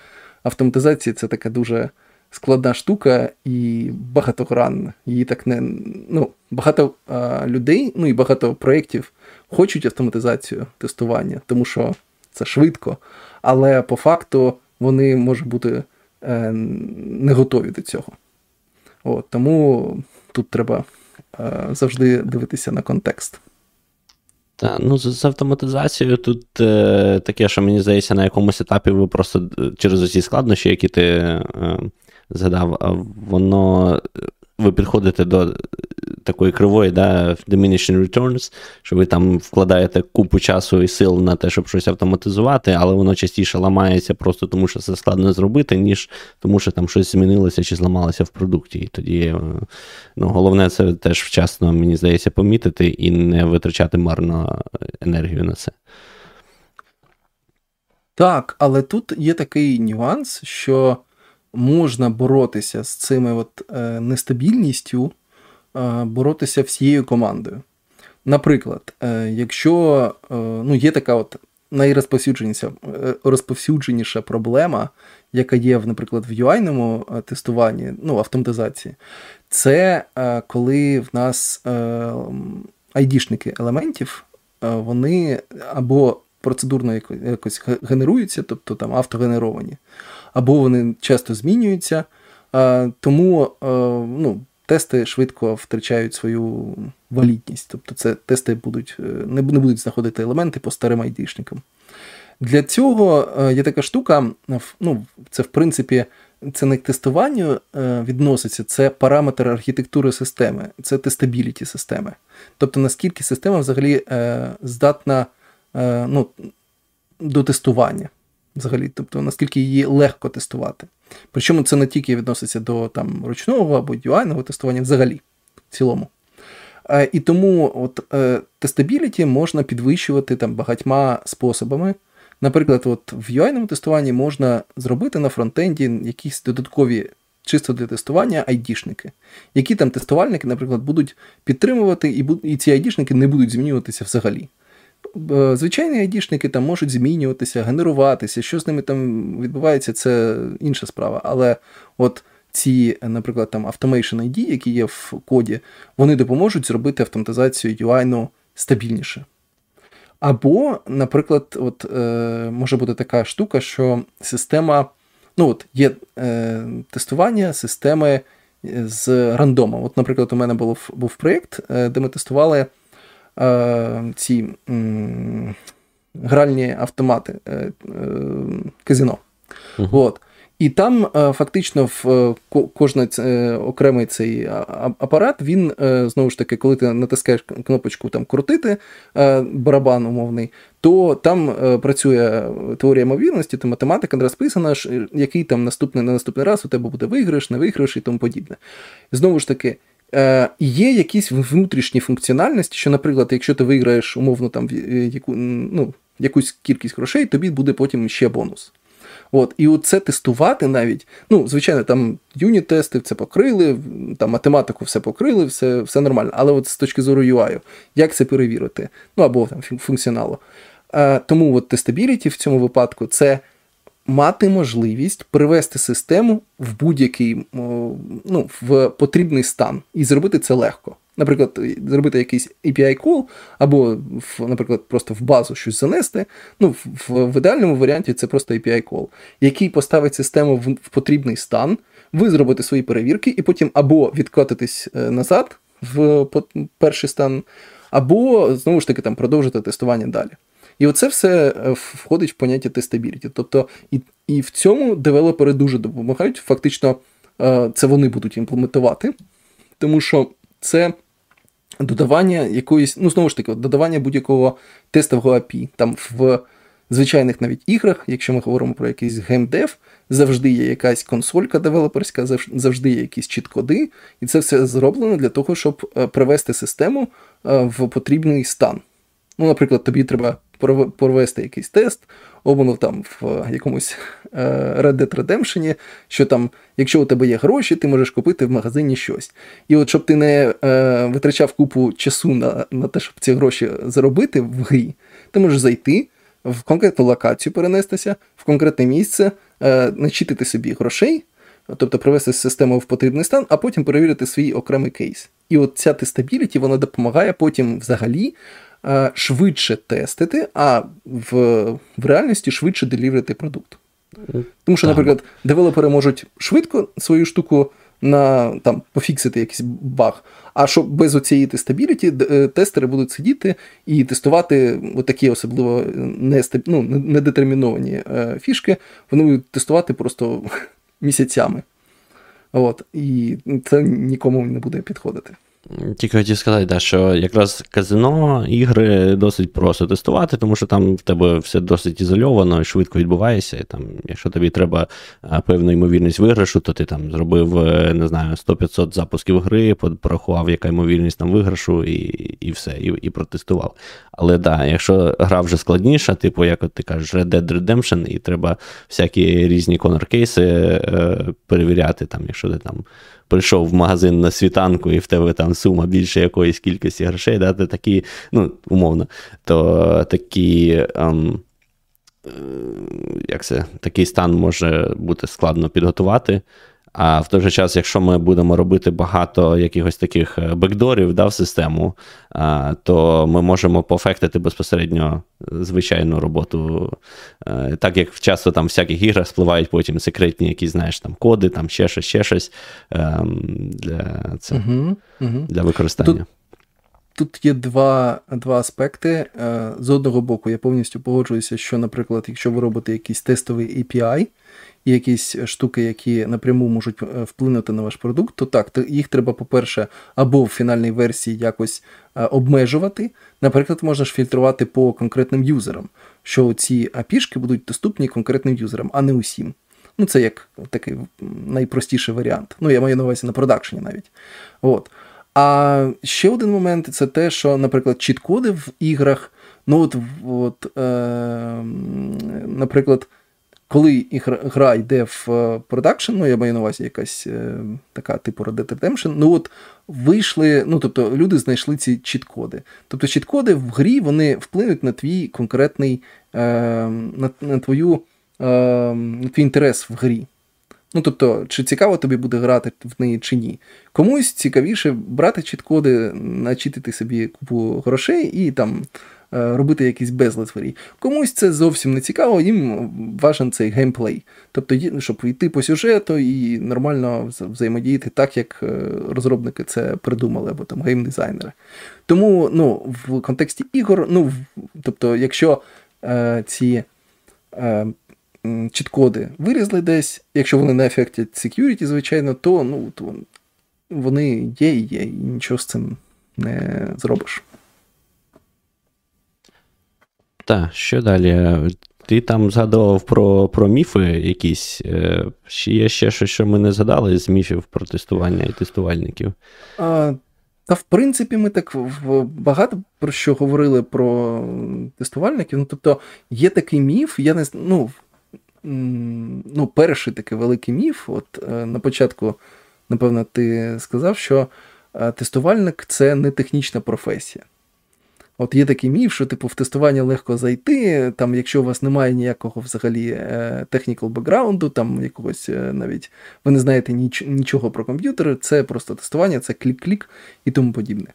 автоматизації це таке дуже складна штука і багатогранна. Її так не ну, багато а, людей, ну і багато проєктів хочуть автоматизацію тестування, тому що це швидко, але по факту вони можуть бути е, не готові до цього. От, Тому тут треба е, завжди дивитися на контекст. Так, ну з, з автоматизацією тут е, таке, що мені здається, на якомусь етапі ви просто е, через усі складнощі, які ти е, згадав, воно ви підходите до такої кривої, да, diminishing returns, що ви там вкладаєте купу часу і сил на те, щоб щось автоматизувати, але воно частіше ламається просто тому, що це складно зробити, ніж тому, що там щось змінилося чи зламалося в продукті. І тоді е, ну, головне це теж вчасно, мені здається, помітити і не витрачати марно енергію на це. Так, але тут є такий нюанс, що можна боротися з цими от, е, нестабільністю, е, боротися всією командою. Наприклад, е, якщо е, ну, є така от найрозповсюдженіша е, розповсюдженіша проблема, яка є, наприклад, в UI-ному е, тестуванні, ну, автоматизації, це коли в нас айдішники елементів, вони або процедурно якось генеруються, тобто там автогенеровані, або вони часто змінюються. Тому ну, тести швидко втрачають свою валідність. Тобто це тести будуть, е, не будуть знаходити елементи по старим айдішникам. Для цього е, є така штука, ну, це в принципі. Це не к тестуванню е, відноситься, це параметр архітектури системи, це тестабіліті системи. Тобто, наскільки система взагалі здатна ну, до тестування взагалі, тобто наскільки її легко тестувати. Причому це не тільки відноситься до там, ручного або UI-ного тестування, взагалі, в цілому. Е, і тому от, е, тестабіліті можна підвищувати там багатьма способами. Наприклад, от в UI-ному тестуванні можна зробити на фронтенді якісь додаткові. Чисто для тестування айдішники, які там тестувальники, наприклад, будуть підтримувати, і і ці айдішники не будуть змінюватися взагалі. Е, звичайні айдішники там можуть змінюватися, генеруватися, що з ними там відбувається, це інша справа. Але от ці, наприклад, там Automation ID, які є в коді, вони допоможуть зробити автоматизацію UI стабільніше. Або, наприклад, от, е, може бути така штука, що система, ну от є е, тестування системи з рандомом. От, наприклад, у мене був був проєкт, е, де ми тестували Е, ці гральні автомати е, е, казино. uh От. І там фактично в кожний окремий цей апарат, він знову ж таки, коли ти натискаєш кнопочку там крутити барабан умовний, то там працює теорія ймовірності, то математика розписана, який там наступний на наступний раз у тебе буде виграш, не виграш і тому подібне. Знову ж таки, Е, Є якісь внутрішні функціональності, що, наприклад, якщо ти виграєш умовно там яку, ну, якусь кількість грошей, тобі буде потім ще бонус. От, І оце тестувати навіть, ну, звичайно, там юніт-тести це покрили, там математику все покрили, все все нормально. Але от з точки зору UI, як це перевірити? Ну або там функціоналу. Е, Тому от тестабіліті в цьому випадку це мати можливість привести систему в будь-який ну, в потрібний стан і зробити це легко. Наприклад, зробити якийсь API call, або, наприклад, просто в базу щось занести. Ну, в, в ідеальному варіанті це просто API call, який поставить систему в, в потрібний стан, ви зробите свої перевірки, і потім або відкотитись е, назад в перший стан, або знову ж таки там продовжити тестування далі. І оце все е, входить в поняття testability. Тобто, і і в цьому девелопери дуже допомагають. Фактично, е, це вони будуть імплементувати, тому що це додавання якоїсь, ну, знову ж таки, додавання будь-якого тестового API. Там в звичайних навіть іграх, якщо ми говоримо про якийсь геймдев, завжди є якась консолька девелоперська, завжди є якісь чіт-коди, і це все зроблено для того, щоб е, привести систему в потрібний стан. Ну, наприклад, тобі треба провести якийсь тест, обманув там в якомусь е, Red Dead Redemption, що там, якщо у тебе є гроші, ти можеш купити в магазині щось. І от щоб ти не е, витрачав купу часу на на те, щоб ці гроші заробити в грі, ти можеш зайти в конкретну локацію, перенестися, в конкретне місце, е, начитити собі грошей. Тобто привести систему в потрібний стан, а потім перевірити свій окремий кейс. І от ця тестабіліті вона допомагає потім взагалі Е, швидше тестити, а в в реальності швидше деліверити продукт. Тому що, наприклад, девелопери можуть швидко свою штуку на там пофіксити якийсь баг. А щоб без оцієї тестабіліті е, тестери будуть сидіти і тестувати такі особливо ну, недетерміновані е, фішки, вони будуть тестувати просто місяцями. От, І це нікому не буде підходити. Тільки хотів сказати, да, що якраз казино ігри досить просто тестувати, тому що там в тебе все досить ізольовано швидко відбувається. І там, Якщо тобі треба певну ймовірність виграшу, то ти там зробив е, не знаю, 100-500 запусків гри, порахував, яка ймовірність там виграшу, і і все, і і протестував. Але да, якщо гра вже складніша, типу, як от ти кажеш, Red Dead Redemption, і треба всякі різні конор-кейси е, перевіряти, там, якщо ти там прийшов в магазин на світанку, і в тебе там сума більше якоїсь кількості грошей, да, ти такі, ну, умовно, то такі. Ем, е, як це, Такий стан може бути складно підготувати. А в той же час, якщо ми будемо робити багато якихось таких е, бекдорів да, в систему, то ми можемо пофектити безпосередньо звичайну роботу. Е, так як часто там в всяких іграх спливають потім секретні якісь, знаєш, там коди, там ще щось, ще щось ем, для це, угу, угу. для використання. Тут... Тут є два два аспекти. Е, з одного боку, я повністю погоджуюся, що, наприклад, якщо ви робите якийсь тестовий API, якісь штуки, які напряму можуть е, вплинути на ваш продукт, то так, їх треба, по-перше, або в фінальній версії якось е, обмежувати. Наприклад, можна ж фільтрувати по конкретним юзерам, що ці API будуть доступні конкретним юзерам, а не усім. Ну, це як такий найпростіший варіант. Ну, я маю на увазі на продакшені навіть. От. А ще один момент це те, що, наприклад, чіт-коди в іграх, ну от, от е, наприклад, коли гра йде в е, продакшн, ну я маю на увазі якась е, така типу Red Dead Redemption, ну от вийшли, ну тобто люди знайшли ці чіт-коди. Тобто чіт-коди в грі вони вплинуть на твій конкретний, е, на, на твою, е, на твій інтерес в грі. Ну, тобто, чи цікаво тобі буде грати в неї чи ні. Комусь цікавіше брати чіт-коди, начитити собі купу грошей і там робити якийсь безлад. Комусь це зовсім не цікаво, їм важен цей геймплей. Тобто, щоб йти по сюжету і нормально взаємодіяти так, як е, розробники це придумали, або там геймдизайнери. Тому ну, в контексті ігор, ну, тобто, якщо е, ці. Е, Чіткоди вирізли десь, якщо вони не ефектять security, звичайно, то ну, то вони є і є, і нічого з цим не зробиш. Так, що далі? Ти там згадував про про міфи якісь. Чи є ще щось, що ми не згадали з міфів про тестування і тестувальників? А, Та, в принципі, ми так багато про що говорили про тестувальників. Ну, тобто, є такий міф, я не ну, ну, перший такий великий міф. От е, на початку, напевно, ти сказав, що е, тестувальник це не технічна професія. От є такий міф, що типу в тестування легко зайти, там, якщо у вас немає ніякого взагалі е, technical бекграунду, там якогось навіть ви не знаєте ніч, нічого про комп'ютери, це просто тестування, це клік-клік і тому подібне.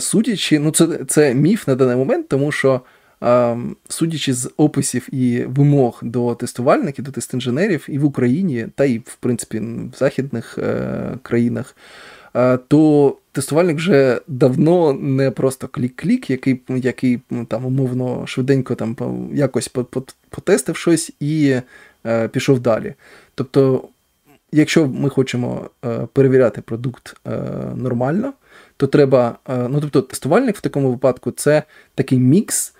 Судячи, ну це це міф на даний момент, тому що Судячи з описів і вимог до тестувальників, до тест-інженерів і в Україні, та й в принципі в західних е, країнах, е, то тестувальник вже давно не просто клік-клік, який який там умовно швиденько там якось потестив щось і е, пішов далі. Тобто, якщо ми хочемо перевіряти продукт нормально, то треба. Ну тобто, тестувальник в такому випадку це такий мікс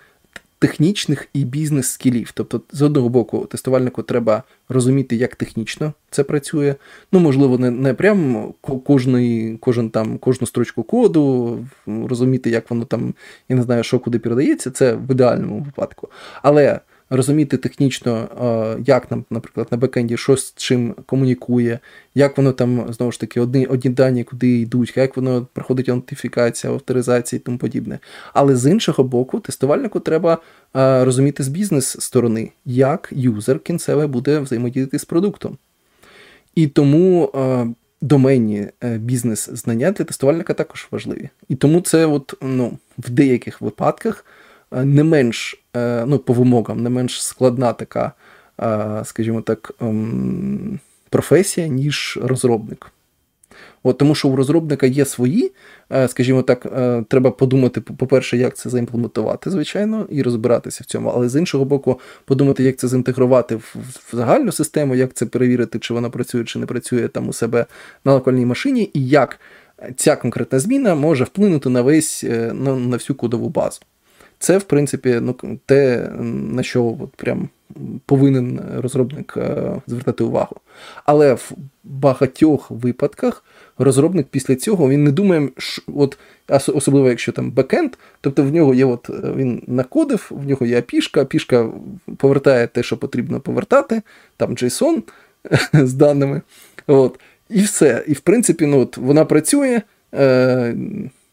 технічних і бізнес-скілів. Тобто, з одного боку, тестувальнику треба розуміти, як технічно це працює. Ну, можливо, не не прям кожний, кожен там, кожну строчку коду, розуміти, як воно там, я не знаю, що куди передається, це в ідеальному випадку. Але розуміти технічно, як нам, наприклад, на бекенді що з чим комунікує, як воно там знову ж таки одні одні дані, куди йдуть, як воно проходить аутентифікація, авторизація і тому подібне. Але з іншого боку, тестувальнику треба розуміти з бізнес-сторони, як юзер кінцеве буде взаємодіяти з продуктом. І тому. Доменні е, бізнес-знання для тестувальника також важливі. І тому це от, ну, в деяких випадках не менш, е, ну, по вимогам, не менш складна така, е, скажімо так, ем, професія, ніж розробник. От, Тому що у розробника є свої, скажімо так, треба подумати, по-перше, як це заімплементувати, звичайно, і розбиратися в цьому. Але з іншого боку, подумати, як це зінтегрувати в загальну систему, як це перевірити, чи вона працює, чи не працює там у себе на локальній машині, і як ця конкретна зміна може вплинути на весь на, на всю кодову базу. Це, в принципі, ну, те, на що от прям повинен розробник е, звертати увагу. Але в багатьох випадках розробник після цього він не думає, що, от, особливо якщо там бекенд, тобто в нього є от, е, він накодив, в нього є апішка, апішка повертає те, що потрібно повертати, там JSON з даними. От, І все. І в принципі, ну, от, вона працює, е,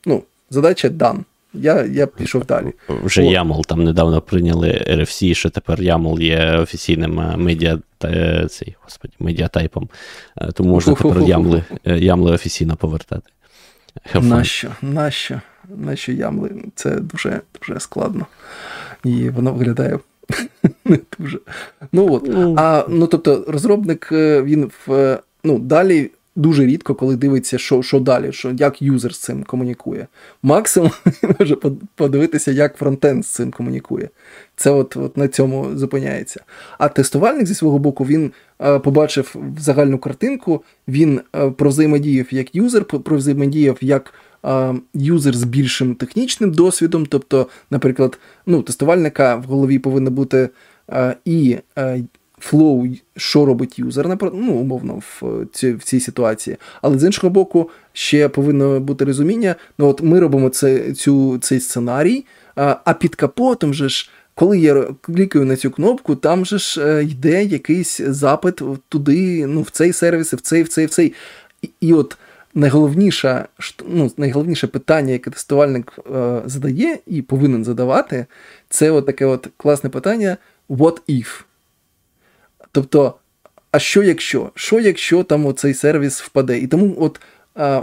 ну, задача дан я я пішов далі. Вже О. YAML там недавно прийняли RFC, що тепер YAML є офіційним е, медіа е, цей, господи, медіатайпом, е, тому можна тепер YAML, YAML офіційно повертати. Нащо? Нащо? Нащо YAML? Це дуже дуже складно. І воно виглядає не дуже. Ну от. Ну. А, ну, тобто, розробник він в. Ну, далі дуже рідко, коли дивиться, що що далі, що як юзер з цим комунікує. Максимум може подивитися, як фронтенд з цим комунікує. Це от от на цьому зупиняється. А тестувальник зі свого боку він е, побачив загальну картинку, він е, взаємодіяв як юзер, про взаємодіяв як е, юзер з більшим технічним досвідом. Тобто, наприклад, ну, тестувальника в голові повинна бути е, і е, flow, що робить юзер, ну, умовно, в цій, в цій ситуації. Але з іншого боку, ще повинно бути розуміння. Ну, от Ми робимо це, цю, цей сценарій, а під капотом же ж. Коли я клікаю на цю кнопку, там же ж е, йде якийсь запит туди, ну, в цей сервіс, в цей, в цей, в цей. І, і от найголовніше ну, найголовніше питання, яке тестувальник е, задає і повинен задавати, це от таке от класне питання: what if? Тобто, а що якщо? Що якщо там оцей сервіс впаде? І тому от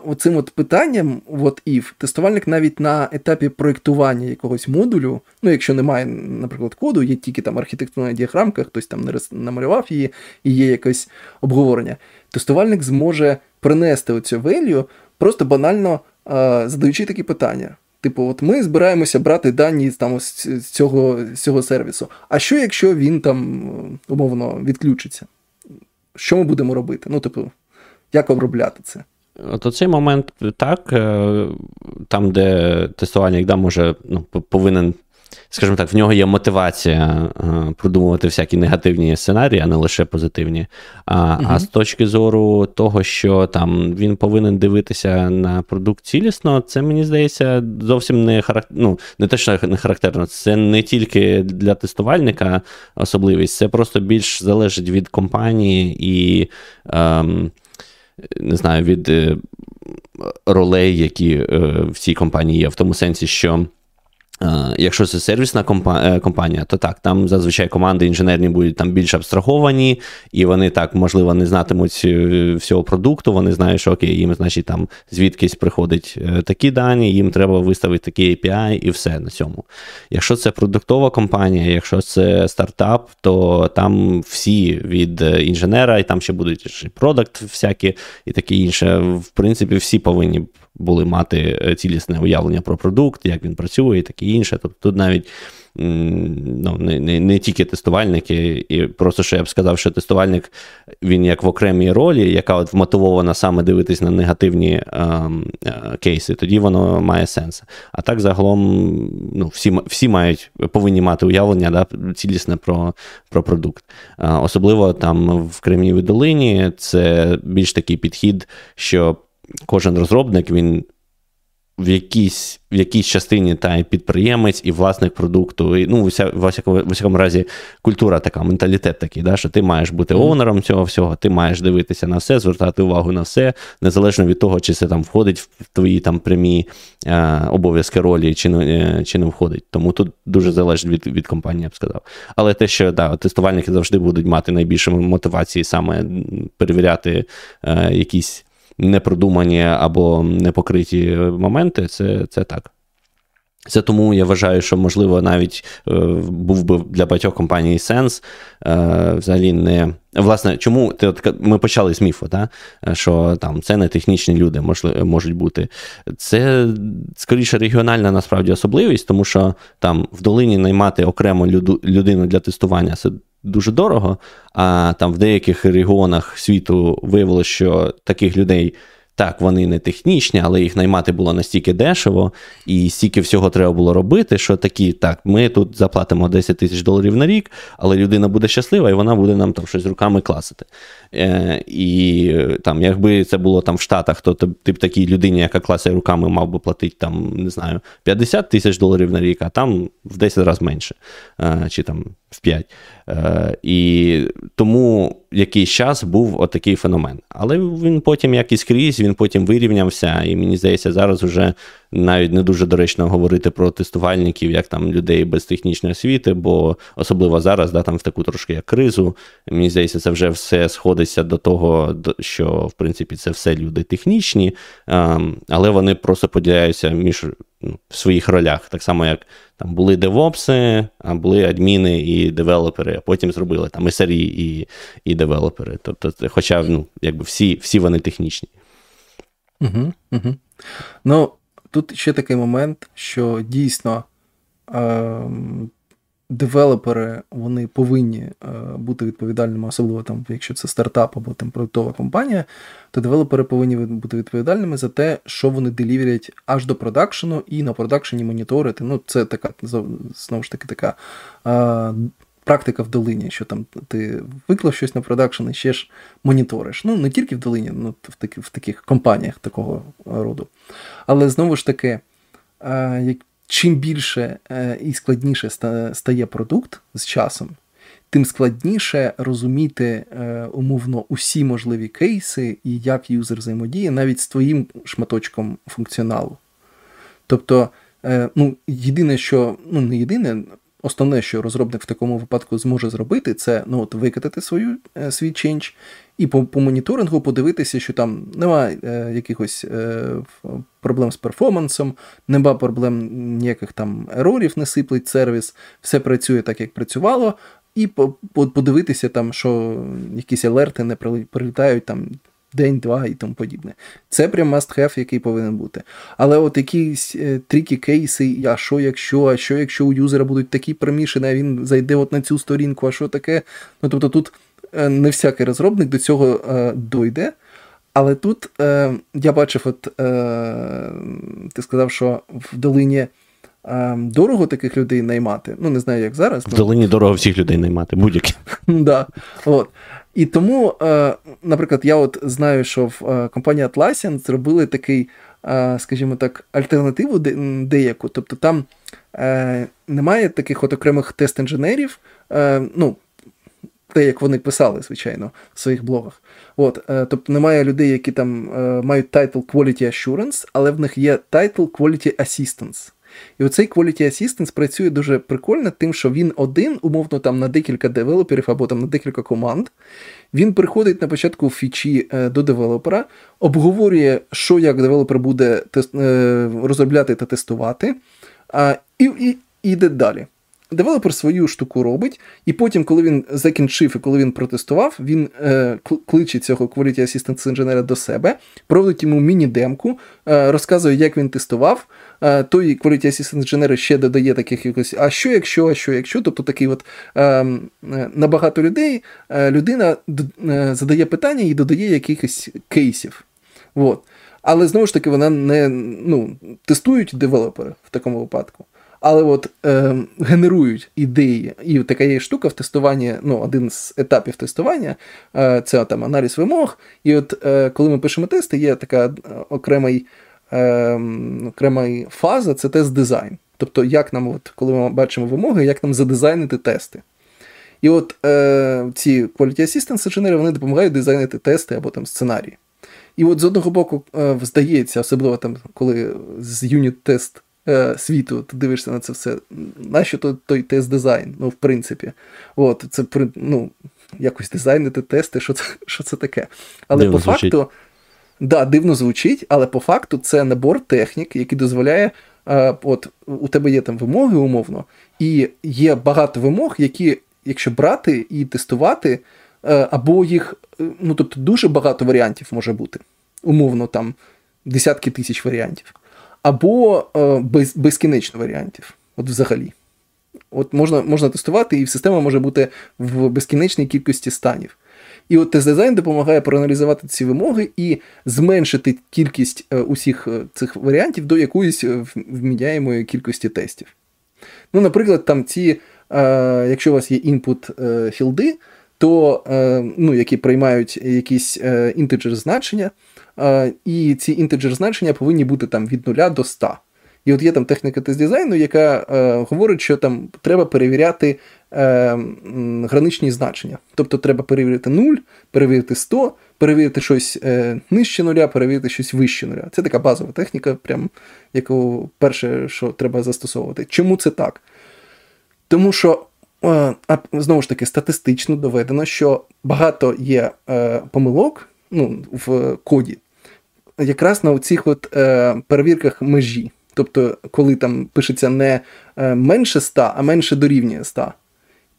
оцим от питанням, what if, тестувальник навіть на етапі проєктування якогось модулю, ну якщо немає, наприклад, коду, є тільки там архітектурна діаграмка, хтось там намалював її і є якесь обговорення, тестувальник зможе принести оцю value, просто банально а, задаючи такі питання. Типу, от ми збираємося брати дані там, з цього з цього сервісу. А що, якщо він там умовно відключиться? Що ми будемо робити? Ну, типу, як обробляти це? От оцей момент так, е, там, де тестувальник да, може, ну, повинен скажімо так, в нього є мотивація е, продумувати всякі негативні сценарії, а не лише позитивні. А угу. а з точки зору того, що там він повинен дивитися на продукт цілісно, це мені здається зовсім не характер... ну, не те, що не характерно, це не тільки для тестувальника особливість, це просто більш залежить від компанії і. Ем, не знаю, від е, ролей, які е, в цій компанії є, в тому сенсі, що. Е, якщо це сервісна е, компанія, то так, там зазвичай команди інженерні будуть там більш абстраговані, і вони так, можливо, не знатимуть е, всього продукту. Вони знають, що окей, їм, значить, там звідкись приходять такі дані, їм треба виставити такий API і все на цьому. Якщо це продуктова компанія, якщо це стартап, то там всі від інженера, і там ще будуть продакт всякі і таке інше. В принципі, всі повинні були мати е, цілісне уявлення про продукт, як він працює і таке інше. Тобто тут навіть ну, не не, не тільки тестувальники, і просто що я б сказав, що тестувальник він як в окремій ролі, яка от вмотивована саме дивитись на негативні е, е, кейси, тоді воно має сенс. А так загалом ну, всі всі мають, повинні мати уявлення да, цілісне про про продукт. Е, особливо там в Кремнівій долині це більш такий підхід, що кожен розробник він в якійсь в якійсь частині та і підприємець, і власник продукту. І, ну, вся, в усякому разі, культура така, менталітет такий, да, що ти маєш бути оунером цього всього, ти маєш дивитися на все, звертати увагу на все, незалежно від того, чи це там входить в твої там прямі е, обов'язки ролі, чи не чи не входить. Тому тут дуже залежить від від компанії, я б сказав. Але те, що да, тестувальники завжди будуть мати найбільше мотивації саме перевіряти е, якісь непродумані або непокриті моменти, це, це так. Це тому я вважаю, що, можливо, навіть е, був би для багатьох компаній сенс е, взагалі не. Власне, чому ми почали з міфу, да? що там це не технічні люди можуть бути. Це скоріше регіональна насправді особливість, тому що там в долині наймати окремо люду, людину для тестування це дуже дорого, а там в деяких регіонах світу виявилося, що таких людей. Так, вони не технічні, але їх наймати було настільки дешево, і стільки всього треба було робити, що такі, так, ми тут заплатимо 10 тисяч доларів на рік, але людина буде щаслива, і вона буде нам там щось руками класити. Е, І там, якби це було там в Штатах, то ти б такій людині, яка класить руками, мав би платити там, не знаю, 50 тисяч доларів на рік, а там в 10 разів менше, е, чи там в 5. Е, І тому якийсь час був отакий феномен. Але він потім, як і скрізь, він потім вирівнявся, і мені здається, зараз вже навіть не дуже доречно говорити про тестувальників, як там людей без технічної освіти, бо особливо зараз, да, там в таку трошки як кризу. Мені здається, це вже все сходиться до того, що в принципі це все люди технічні, але вони просто поділяються між ну, в своїх ролях, так само як там були девопси, а були адміни і девелопери, а потім зробили там SRE і і девелопери. Тобто, хоча ну, якби всі всі вони технічні. Угу, угу. Ну, тут ще такий момент, що дійсно е, девелопери вони повинні е, бути відповідальними, особливо там, якщо це стартап або там продуктова компанія, то девелопери повинні бути відповідальними за те, що вони деліверять аж до продакшену і на продакшені моніторити. Ну, це така знову ж таки така. Е, Практика в долині, що там ти виклав щось на продакшн і ще ж моніториш. Ну, не тільки в долині, ну в таких в таких компаніях такого роду. Але знову ж таки, е, чим більше е, і складніше стає продукт з часом, тим складніше розуміти е, умовно усі можливі кейси і як юзер взаємодіє навіть з твоїм шматочком функціоналу. Тобто, ну, єдине, що ну не єдине, Основне, що розробник в такому випадку зможе зробити, це ну, от, викатати свою, е, свій ченч і по по моніторингу подивитися, що там немає е, якихось е, проблем з перформансом, немає проблем ніяких там ерорів, не сиплить сервіс, все працює так, як працювало, і по, подивитися, там, що якісь алерти не прилітають там день-два і тому подібне. Це прям must have, який повинен бути. Але от якісь е, трікі кейси, а що якщо, а що якщо у юзера будуть такі примішені, а він зайде от на цю сторінку, а що таке? Ну тобто тут е, не всякий розробник до цього е, дойде. Але тут е, я бачив, от е, ти сказав, що в долині дорого таких людей наймати. Ну, не знаю, як зараз. В долині дорого всіх людей наймати, будь-які. Да, от. І тому, е, наприклад, я от знаю, що в е, компанії Atlassian зробили такий, е, скажімо так, альтернативу деяку. Тобто там немає таких от окремих тест-інженерів, ну, те, як вони писали, звичайно, в своїх блогах. От, Тобто немає людей, які там мають title Quality Assurance, але в них є title Quality Assistance. І оцей Quality Assistance працює дуже прикольно, тим, що він один, умовно, там на декілька девелоперів або там на декілька команд. Він приходить на початку фічі е, до девелопера, обговорює, що як девелопер буде е, розробляти та тестувати, і, і, і йде далі. Девелопер свою штуку робить, і потім, коли він закінчив і коли він протестував, він е, кличе цього Quality Assistance інженера до себе, проводить йому міні-демку, е, розказує, як він тестував. Е, той Quality Assistant інженер ще додає таких якось, а що, якщо, а що, якщо. Тобто такий от е, е на багато людей е, людина е, задає питання і додає якихось кейсів. От. Але знову ж таки, вона не ну, тестують девелопери в такому випадку але от е, генерують ідеї. І така є штука в тестуванні, ну, один з етапів тестування е, це там аналіз вимог. І от е, коли ми пишемо тести, є така е, окремий, е, окрема фаза це тест дизайн. Тобто, як нам, от, коли ми бачимо вимоги, як нам задизайнити тести. І от е, ці Quality Assistance інженери вони допомагають дизайнити тести або там сценарії. І от з одного боку, е, здається, особливо там, коли з юніт-тест е, світу, ти дивишся на це все. Нащо то, той тест-дизайн? Ну, в принципі. От, це ну, якось дизайнити тести, що це що це таке. Але дивно по звучить. факту, да, дивно звучить, але по факту це набор технік, який дозволяє. Е, от У тебе є там вимоги, умовно, і є багато вимог, які, якщо брати і тестувати, е, або їх, е, ну тобто дуже багато варіантів може бути. Умовно, там десятки тисяч варіантів або е, без, безкінечно варіантів. От взагалі. От Можна можна тестувати, і система може бути в безкінечній кількості станів. І от тест-дизайн допомагає проаналізувати ці вимоги і зменшити кількість е, усіх е, цих варіантів до якоїсь вміняємої кількості тестів. Ну, Наприклад, там ці, якщо у вас є інпут філди, то, ну, які приймають якісь інтеджер значення, і ці інтеджер значення повинні бути там від 0 до 100. І от є там техніка тест-дизайну, яка е, говорить, що там треба перевіряти е, граничні значення. Тобто треба перевірити 0, перевірити 100, перевірити щось е, нижче нуля, перевірити щось вище нуля. Це така базова техніка, прям, яку перше, що треба застосовувати. Чому це так? Тому що, е, знову ж таки, статистично доведено, що багато є е, помилок ну, в коді якраз на цих от е, перевірках межі. Тобто, коли там пишеться не е, менше 100, а менше дорівнює 100.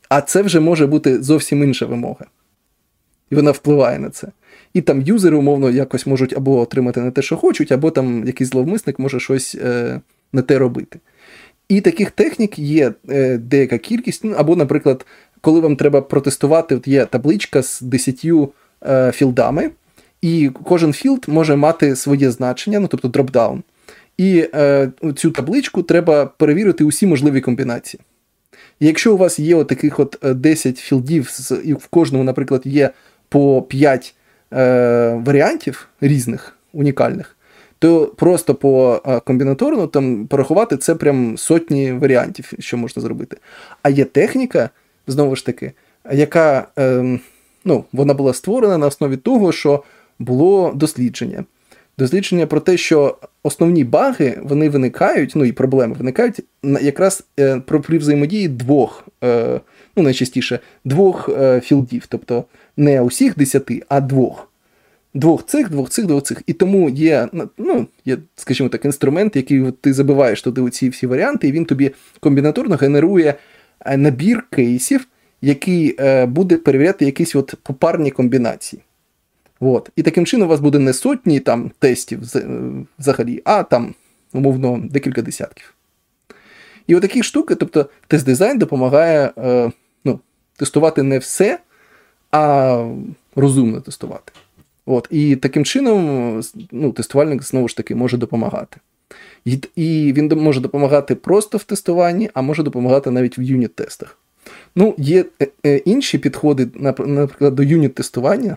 А це вже може бути зовсім інша вимога. І вона впливає на це. І там юзери, умовно, якось можуть або отримати не те, що хочуть, або там якийсь зловмисник може щось е, не те робити. І таких технік є е, деяка кількість, ну, або, наприклад, коли вам треба протестувати, от є табличка з 10 е, філдами. І кожен філд може мати своє значення, ну тобто dropdown. І е, цю табличку треба перевірити усі можливі комбінації. Якщо у вас є от таких от 10 е, філдів, і в кожному, наприклад, є по 5 е, варіантів різних, унікальних, то просто по е, комбінаторно там порахувати це прям сотні варіантів, що можна зробити. А є техніка, знову ж таки, яка е, ну, вона була створена на основі того, що було дослідження. Дослідження про те, що основні баги вони виникають, ну і проблеми виникають якраз е, при взаємодії двох, е, ну найчастіше двох е, філдів, тобто не усіх десяти, а двох. Двох цих, двох цих, двох цих. І тому є, ну, є, скажімо так, інструмент, який ти забиваєш туди оці всі варіанти, і він тобі комбінаторно генерує набір кейсів, який буде перевіряти якісь от попарні комбінації. От. І таким чином у вас буде не сотні там тестів взагалі, а там, умовно, декілька десятків. І отакі штуки, тобто тест-дизайн допомагає е, ну, тестувати не все, а розумно тестувати. От. І таким чином ну, тестувальник знову ж таки може допомагати. І, і він може допомагати просто в тестуванні, а може допомагати навіть в юніт-тестах. Ну, є е, е, інші підходи, наприклад, до юніт-тестування.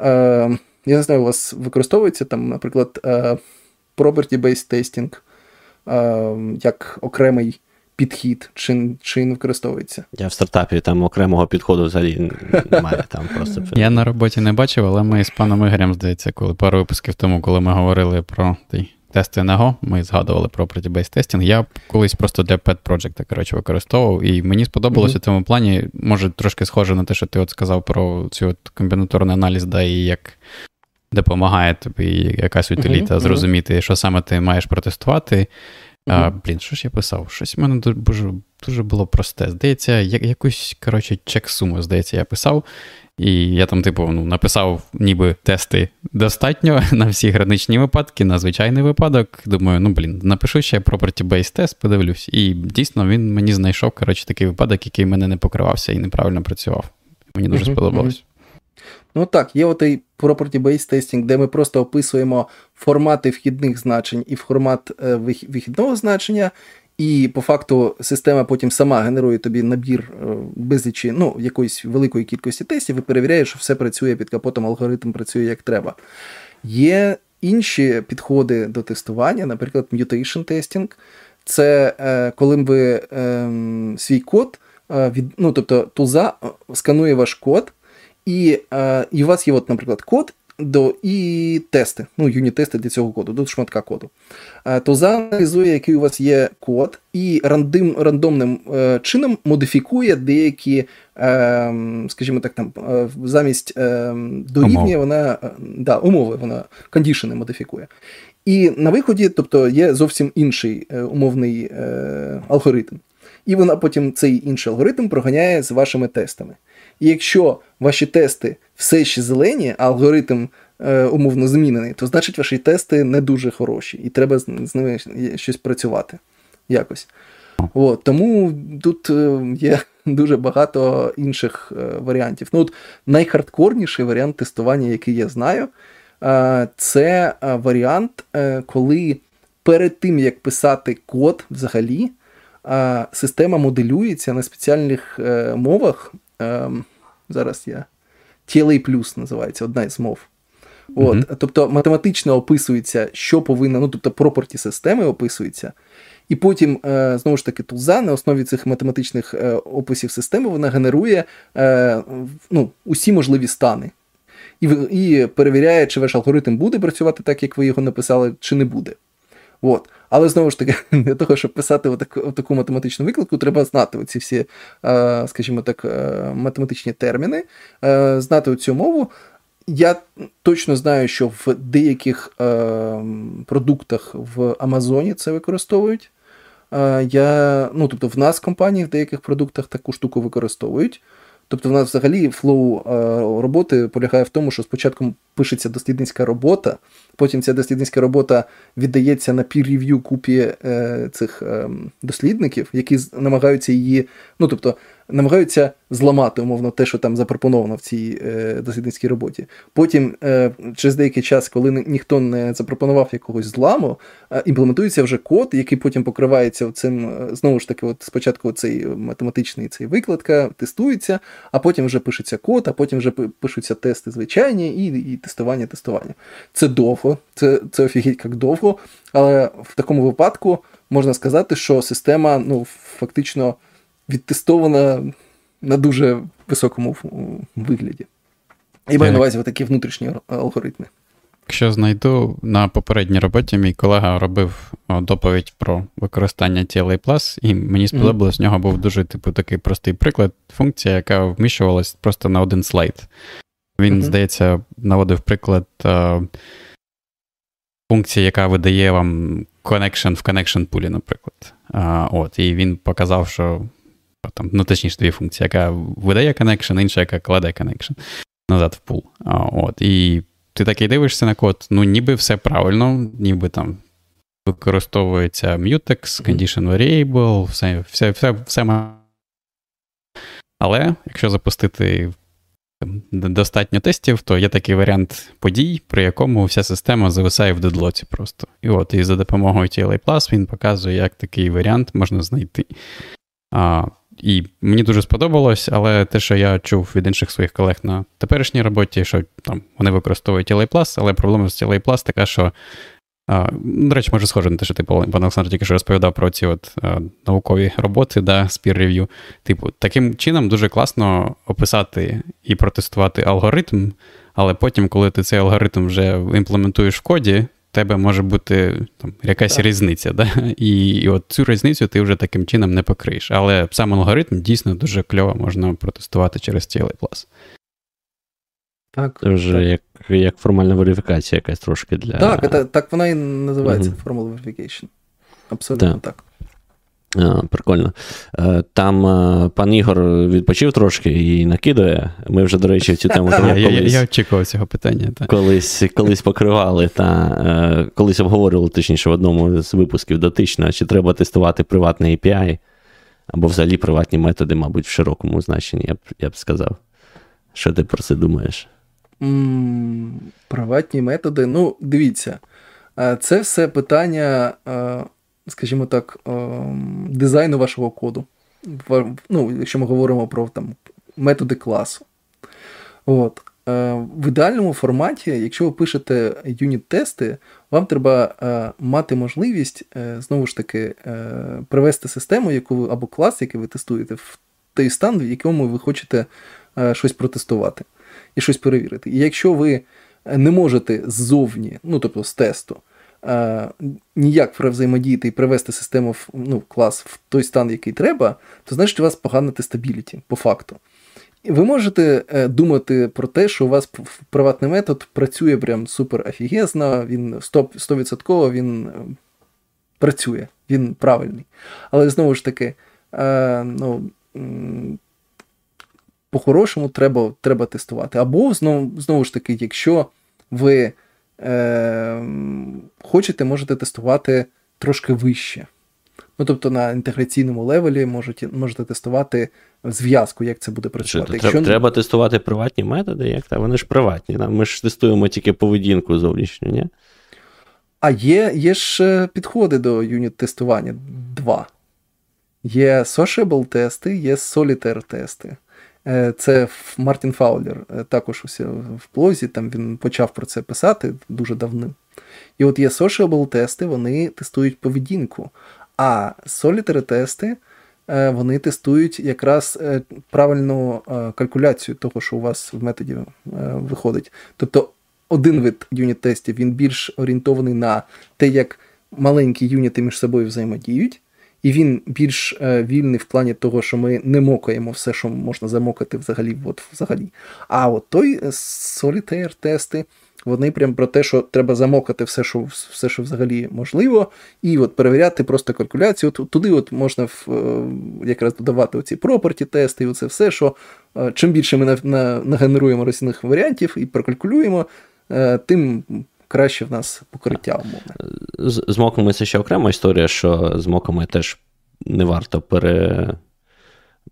Е, я не знаю, у вас використовується там, наприклад, property-based testing як окремий підхід, чи чи не використовується? Я в стартапі там окремого підходу взагалі немає. Там просто... Я на роботі не бачив, але ми з паном Ігорем, здається, коли пару випусків тому, коли ми говорили про той тести на Go, ми згадували про property-based testing. Я колись просто для pet project коротше, використовував, і мені сподобалося mm-hmm. в цьому плані, може, трошки схоже на те, що ти от сказав про цю от комбінаторний аналіз, да, і як допомагає тобі якась утиліта mm-hmm. зрозуміти, що саме ти маєш протестувати. А, Блін, що ж я писав? Щось в мене дуже дуже було просте. Здається, я, якусь коротше, чек-суму, здається, я писав. І я там, типу, ну, написав ніби тести достатньо на всі граничні випадки, на звичайний випадок. Думаю, ну блін, напишу ще property-based тест, подивлюсь. І дійсно він мені знайшов коротше, такий випадок, який в мене не покривався і неправильно працював. Мені дуже uh-huh, сподобалось. Uh-huh. Ну так, є отий property-based testing, де ми просто описуємо формати вхідних значень і формат е, вихідного значення, і по факту система потім сама генерує тобі набір е, безлічі, ну, якоїсь великої кількості тестів і перевіряє, що все працює під капотом, алгоритм працює як треба. Є інші підходи до тестування, наприклад, mutation testing. Це е, коли ви е, свій код, е, від, ну, тобто туза сканує ваш код. І е, і у вас є, от, наприклад, код до, і тести, ну, юніт-тести для цього коду, до шматка коду. Е, то зааналізує, який у вас є код, і рандом, рандомним е, чином модифікує деякі, е, скажімо так, там, е, замість е, дорівнює вона е, да, умови, вона кондішени модифікує. І на виході, тобто, є зовсім інший умовний алгоритм. І вона потім цей інший алгоритм проганяє з вашими тестами. І якщо ваші тести все ще зелені, а алгоритм е, умовно змінений, то значить ваші тести не дуже хороші, і треба з ними щось працювати якось. От, Тому тут е, є дуже багато інших е, варіантів. Ну, от Найхардкорніший варіант тестування, який я знаю, е, це варіант, коли перед тим, як писати код взагалі, система моделюється на спеціальних мовах. Ем, зараз я TLA+, називається одна із мов. От, mm-hmm. Тобто математично описується, що повинна, ну тобто пропорті системи описується. І потім, е, знову ж таки, тулза на основі цих математичних е, описів системи вона генерує е, ну, усі можливі стани. І і перевіряє, чи ваш алгоритм буде працювати так, як ви його написали, чи не буде. От. Але знову ж таки, для того, щоб писати отаку, таку математичну викладку, треба знати оці всі, е, скажімо так, е, математичні терміни, е, знати цю мову. Я точно знаю, що в деяких продуктах в Амазоні це використовують. Я, ну, Тобто, в нас компанії в деяких продуктах таку штуку використовують. Тобто, в нас взагалі flow роботи полягає в тому, що спочатку пишеться дослідницька робота, потім ця дослідницька робота віддається на peer-review купі е, цих е, дослідників, які намагаються її, ну тобто намагаються зламати умовно те, що там запропоновано в цій е, дослідницькій роботі. Потім, е, через деякий час, коли ніхто не запропонував якогось зламу, е, імплементується вже код, який потім покривається цим, е, знову ж таки, от спочатку цей математичний цей викладка тестується, а потім вже пишеться код, а потім вже пишуться тести звичайні і і тестування, тестування. Це довго, це це офігеть як довго, але в такому випадку можна сказати, що система ну, фактично відтестована на дуже високому вигляді. І маю на увазі такі внутрішні алгоритми. Якщо знайду на попередній роботі, мій колега робив доповідь про використання TLA+, і мені сподобалось, mm-hmm. в нього був дуже типу такий простий приклад, функція, яка вміщувалась просто на один слайд. Він, mm-hmm. здається, наводив приклад а, функції, яка видає вам connection в connection пулі, наприклад. А, от, І він показав, що там, ну, точніше, дві функції, яка видає connection, інша, яка кладе connection назад в пул. А, от, І ти такий дивишся на код, ну, ніби все правильно, ніби там використовується mutex, condition variable, все, все, все, все. Але якщо запустити достатньо тестів, то є такий варіант подій, при якому вся система зависає в дедлоці просто. І от і за допомогою TLA Plus він показує, як такий варіант можна знайти. А, І мені дуже сподобалось, але те, що я чув від інших своїх колег на теперішній роботі, що там вони використовують Plus, але проблема з TLA Plus така, що До речі, може схоже на те, що ти, пан Олександр, тільки що розповідав про ці от наукові роботи, да, з peer review. Типу, таким чином дуже класно описати і протестувати алгоритм, але потім, коли ти цей алгоритм вже імплементуєш в коді, тебе може бути там, якась так. різниця. Да? І, і от цю різницю ти вже таким чином не покриєш. Але сам алгоритм дійсно дуже кльово можна протестувати через TLA+. Так, Це вже так. як як формальна верифікація якась трошки для. Так, це, так вона і називається uh Formal Verification. Абсолютно так. А, Прикольно. Е, там е, пан Ігор відпочив трошки і накидує. Ми вже, до речі, в цю тему колись, я, я, я очікував цього питання. Так. Колись колись покривали та е, колись обговорювали, точніше, в одному з випусків дотично, чи треба тестувати приватний API, або взагалі приватні методи, мабуть, в широкому значенні, я б я б сказав. Що ти про це думаєш? М-м, Приватні методи. Ну, дивіться, це все питання, скажімо так, дизайну вашого коду. Ну, Якщо ми говоримо про там, методи класу. От. В ідеальному форматі, якщо ви пишете юніт-тести, вам треба е, мати можливість е, знову ж таки е, привести систему, яку ви, або клас, який ви тестуєте, в той стан, в якому ви хочете щось протестувати і щось перевірити. І якщо ви не можете ззовні, ну тобто з тесту, е, ніяк взаємодіяти і привести систему в ну, клас в той стан, який треба, то значить у вас погана тестабіліті, по факту. Ви можете е, думати про те, що у вас приватний метод працює прям супер офігезно, він 100%, він е, працює, він правильний. Але знову ж таки, е, ну, по-хорошому треба треба тестувати. Або знову знову ж таки, якщо ви е, хочете, можете тестувати трошки вище. Ну, Тобто на інтеграційному левелі можете можете тестувати зв'язку, як це буде працювати. Що, Якщо... Треба тестувати приватні методи, як та? вони ж приватні. Ми ж тестуємо тільки поведінку зовнішню, ні? А є є ж е, підходи до юніт-тестування два. Є sociable тести, є solitaire тести. Е, це Мартін Фаулер, е, також ось в плозі, там він почав про це писати дуже давно. І от є sociable тести, вони тестують поведінку. А solitary тести е, вони тестують якраз правильну калькуляцію того, що у вас в методі виходить. Тобто один вид юніт-тестів він більш орієнтований на те, як маленькі юніти між собою взаємодіють і він більш е, вільний в плані того, що ми не мокаємо все, що можна замокати взагалі. от взагалі. А от той е, solitaire тести вони прям про те, що треба замокати все, що все, що взагалі можливо, і от перевіряти просто калькуляцію. От, туди от можна в, е, якраз додавати оці проперті тести, і оце все, що чим більше ми на, на, нагенеруємо різних варіантів і прокалькулюємо, тим краще в нас покриття умовне. З, з моками це ще окрема історія, що з моками теж не варто пере...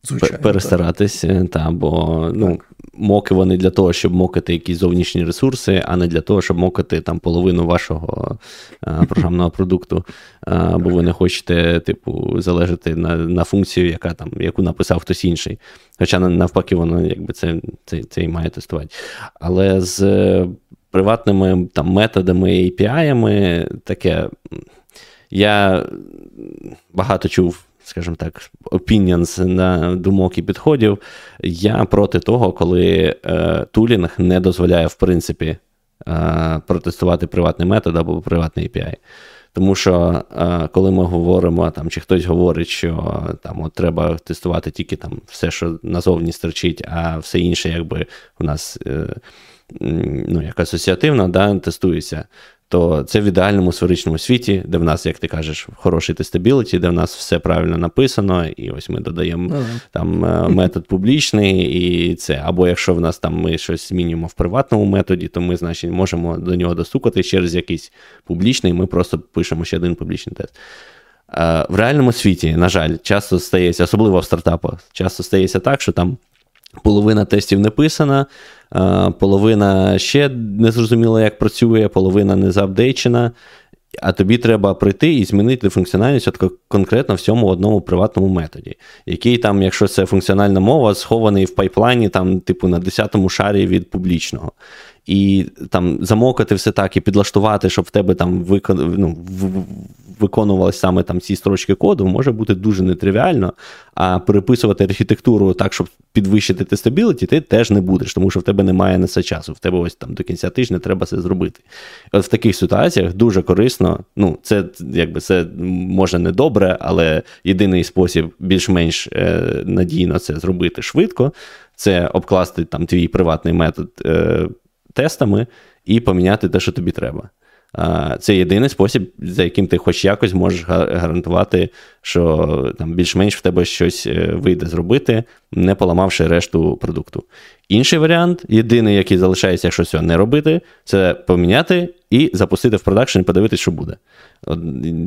Звичайно, перестаратись. Та, бо ну, моки вони для того, щоб мокати якісь зовнішні ресурси, а не для того, щоб мокати там половину вашого а, програмного продукту. А, бо ви не хочете, типу, залежати на на функцію, яка там, яку написав хтось інший. Хоча навпаки, воно якби це це, це і має тестувати. Але з приватними там методами API, таке. Я багато чув, скажімо так, opinions на думок і підходів. Я проти того, коли е, тулінг не дозволяє, в принципі, е, протестувати приватний метод або приватний API. Тому що е, коли ми говоримо, там, чи хтось говорить, що там от треба тестувати тільки там все, що назовні стерчить, а все інше, якби у нас. Е, ну, як асоціативна, да, тестується, то це в ідеальному сферичному світі, де в нас, як ти кажеш, хороший тестабіліті, де в нас все правильно написано, і ось ми додаємо ага. там е, метод публічний, і це. Або якщо в нас там ми щось змінюємо в приватному методі, то ми, значить, можемо до нього достукати через якийсь публічний, ми просто пишемо ще один публічний тест. Е, в реальному світі, на жаль, часто стається, особливо в стартапах, часто стається так, що там половина тестів не писана, половина ще не зрозуміла, як працює, половина не заапдейчена. А тобі треба прийти і змінити функціональність от конкретно в цьому одному приватному методі, який там, якщо це функціональна мова, схований в пайплайні, там, типу, на 10-му шарі від публічного і там замовкати все так і підлаштувати, щоб в тебе там викон... ну, виконувалися саме там ці строчки коду, може бути дуже нетривіально, а переписувати архітектуру так, щоб підвищити тестабіліті, ти теж не будеш, тому що в тебе немає на це часу. В тебе ось там до кінця тижня треба це зробити. От в таких ситуаціях дуже корисно, ну, це якби це може не добре, але єдиний спосіб більш-менш е, надійно це зробити швидко. Це обкласти там твій приватний метод е, тестами і поміняти те, що тобі треба. Це єдиний спосіб, за яким ти хоч якось можеш гарантувати, що там більш-менш в тебе щось е, вийде зробити, не поламавши решту продукту. Інший варіант, єдиний, який залишається, якщо цього не робити, це поміняти і запустити в продакшн і подивитися, що буде.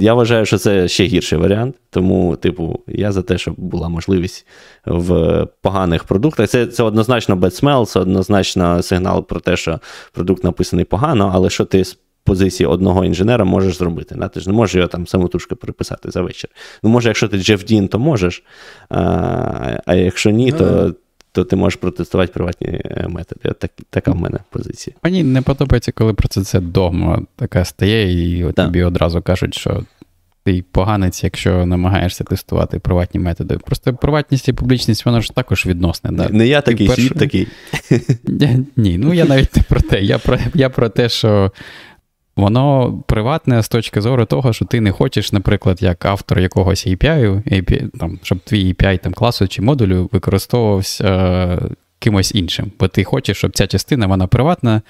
Я вважаю, що це ще гірший варіант, тому, типу, я за те, щоб була можливість в поганих продуктах. Це це однозначно bad smell, це однозначно сигнал про те, що продукт написаний погано, але що ти позиції одного інженера можеш зробити. Да? Ти ж не можеш його там самотужки переписати за вечір. Ну, може, якщо ти Джеф Дін, то можеш, а а якщо ні, то. То ти можеш протестувати приватні е, методи. Так, Така в мене позиція. Мені не подобається, коли про це це догма така стає, і от тобі одразу кажуть, що ти поганець, якщо намагаєшся тестувати приватні методи. Просто приватність і публічність, воно ж також відносне. Да? Не я такий, перш... світ такий. Ні, ну я навіть не про те. Я про, Я про те, що Воно приватне з точки зору того, що ти не хочеш, наприклад, як автор якогось API, API там, щоб твій API там, класу чи модулю використовувався е, кимось іншим. Бо ти хочеш, щоб ця частина вона приватна,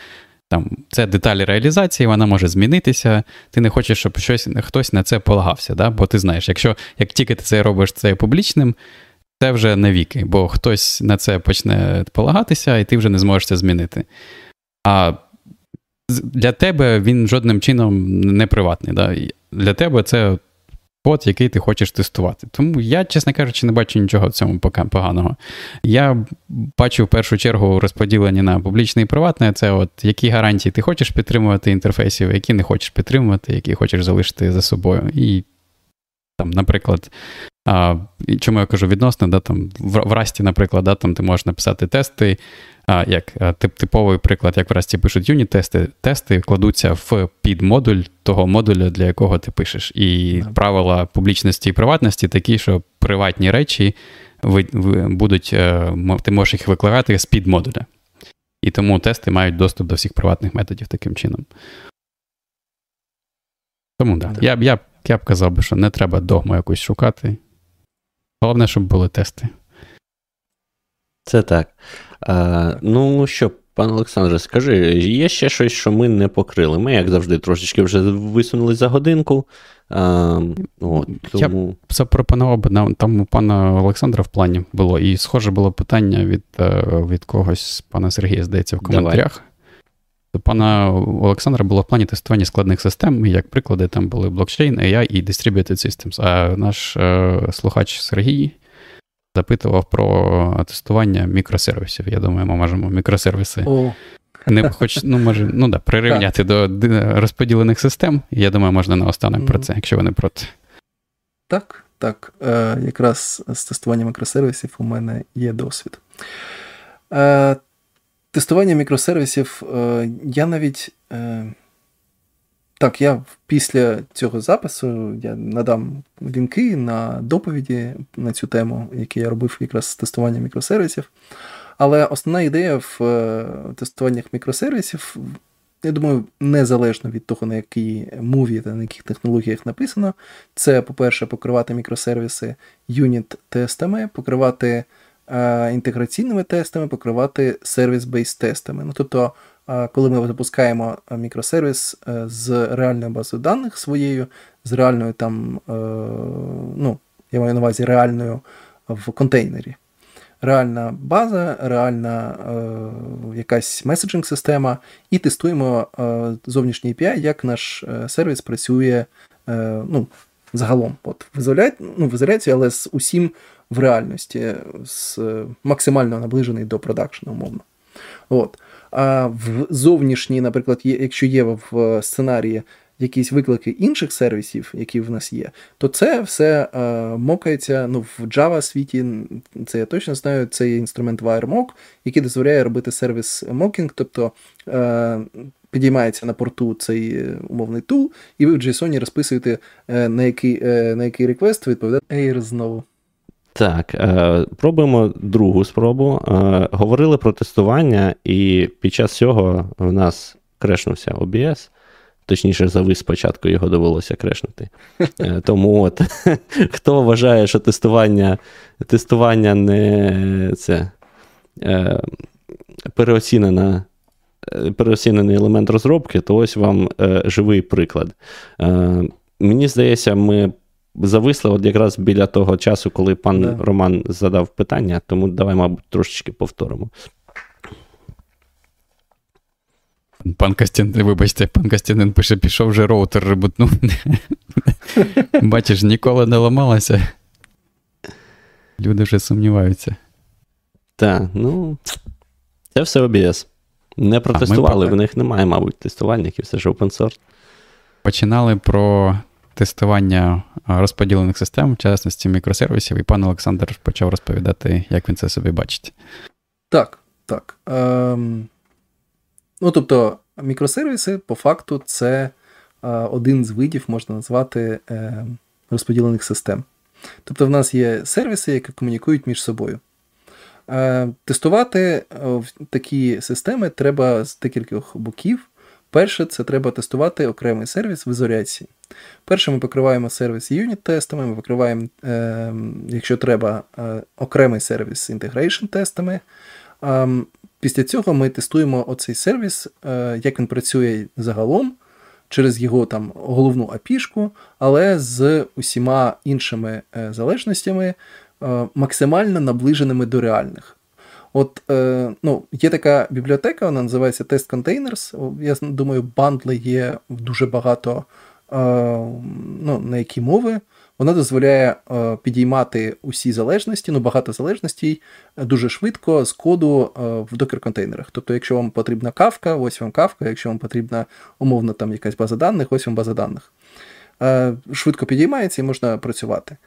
там, це деталі реалізації, вона може змінитися. Ти не хочеш, щоб щось, хтось на це полагався. Да? Бо ти знаєш, якщо як тільки ти це робиш це публічним, це вже навіки, бо хтось на це почне полагатися, і ти вже не зможеш це змінити. А для тебе він жодним чином не приватний. Да? Для тебе це код, який ти хочеш тестувати. Тому я, чесно кажучи, не бачу нічого в цьому поганого. Я бачу в першу чергу розподілення на публічне і приватне. Це от які гарантії ти хочеш підтримувати інтерфейсів, які не хочеш підтримувати, які хочеш залишити за собою. І там, наприклад, а, чому я кажу відносно, да, там, в, в Расті, наприклад, да, там ти можеш написати тести. А, як тип, Типовий приклад, як в Расті пишуть юніт-тести, тести кладуться в підмодуль того модуля, для якого ти пишеш. І yeah. правила публічності і приватності такі, що приватні речі ви, ви, будуть, е, ти можеш їх викликати з підмодуля. І тому тести мають доступ до всіх приватних методів таким чином. Тому да. Yeah. Я я, я б казав би, що не треба догму якусь шукати. Головне, щоб були тести. Це так. А, Ну що, пан Олександре, скажи, є ще щось, що ми не покрили? Ми, як завжди, трошечки вже висунули за годинку. А, от, тому... Я запропонував би там у пана Олександра в плані було, і схоже було питання від е, від когось пана Сергія, здається, в коментарях. Давай. У пана Олександра було в плані тестування складних систем, як приклади, там були блокчейн, AI і Distributed Systems. А наш е, слухач Сергій запитував про тестування мікросервісів. Я думаю, ми можемо мікросервіси. О. Не хоч, ну, може, ну да, прирівняти до розподілених систем. Я думаю, можна наостанок mm-hmm. про це, якщо вони проти. Так, так. Е, Якраз з тестуванням мікросервісів у мене є досвід. Е, Тестування мікросервісів е, я навіть. Е, так, я після цього запису я надам лінки на доповіді на цю тему, які я робив якраз з тестування мікросервісів. Але основна ідея в е, тестуваннях мікросервісів, я думаю, незалежно від того, на якій мові та на яких технологіях написано, це, по-перше, покривати мікросервіси юніт-тестами, покривати інтеграційними тестами, покривати сервіс-бейс тестами. Ну, тобто коли ми запускаємо е, мікросервіс е, з реальною базою даних своєю, з реальною там, е, ну, я маю на увазі реальною в контейнері. Реальна база, реальна е, якась меседжинг система, і тестуємо е, зовнішній API, як наш сервіс працює е, ну, загалом. От В ізоляції, ну, в ізоляції, але з усім в реальності, з максимально наближений до продакшну, умовно. От. А в зовнішній, наприклад, є, якщо є в сценарії якісь виклики інших сервісів, які в нас є, то це все е, мокається ну, в Java світі. Це я точно знаю. Це є інструмент WireMock, який дозволяє робити сервіс мокінг, тобто е, підіймається на порту цей умовний тул, і ви в JSON розписуєте, е, на який е, на який реквест відповідає Air знову. Так, е, пробуємо другу спробу. Е, говорили про тестування, і під час цього в нас крешнувся OBS. Точніше, завис спочатку його довелося крешнути. Е, тому от, хто вважає, що тестування тестування не це е, переоцінена, е, переоцінений елемент розробки, то ось вам е, живий приклад. Е, Мені здається, ми зависли от якраз біля того часу, коли пан да. Роман задав питання, тому давай, мабуть, трошечки повторимо. Пан Костянтин, вибачте, пан Костянтин пише, пішов вже роутер ребутнув. Бачиш, ніколи не ламалося. Люди вже сумніваються. Так, ну, це все OBS. Не протестували, в них немає, мабуть, тестувальників, все ж open source. Починали про тестування розподілених систем, в частності мікросервісів, і пан Олександр почав розповідати, як він це собі бачить. Так, так. Ем... Ну, тобто, мікросервіси, по факту, це один з видів, можна назвати, е, розподілених систем. Тобто, в нас є сервіси, які комунікують між собою. Е, тестувати е, такі системи треба з декількох боків. Перше, це треба тестувати окремий сервіс в ізоляції. Перше, ми покриваємо сервіс юніт-тестами, ми покриваємо, якщо треба, окремий сервіс інтегрейшн-тестами. Ем, Після цього ми тестуємо оцей сервіс, е, як він працює загалом через його там головну API, але з усіма іншими е, залежностями, е, максимально наближеними до реальних. От ну, є така бібліотека, вона називається Test Containers. Я думаю, бандли є дуже багато ну, на які мови. Вона дозволяє е, підіймати усі залежності, ну багато залежностей е, дуже швидко з коду е, в докер-контейнерах. Тобто, якщо вам потрібна кавка, ось вам кавка, якщо вам потрібна умовно там якась база даних, ось вам база даних. Швидко підіймається і можна працювати.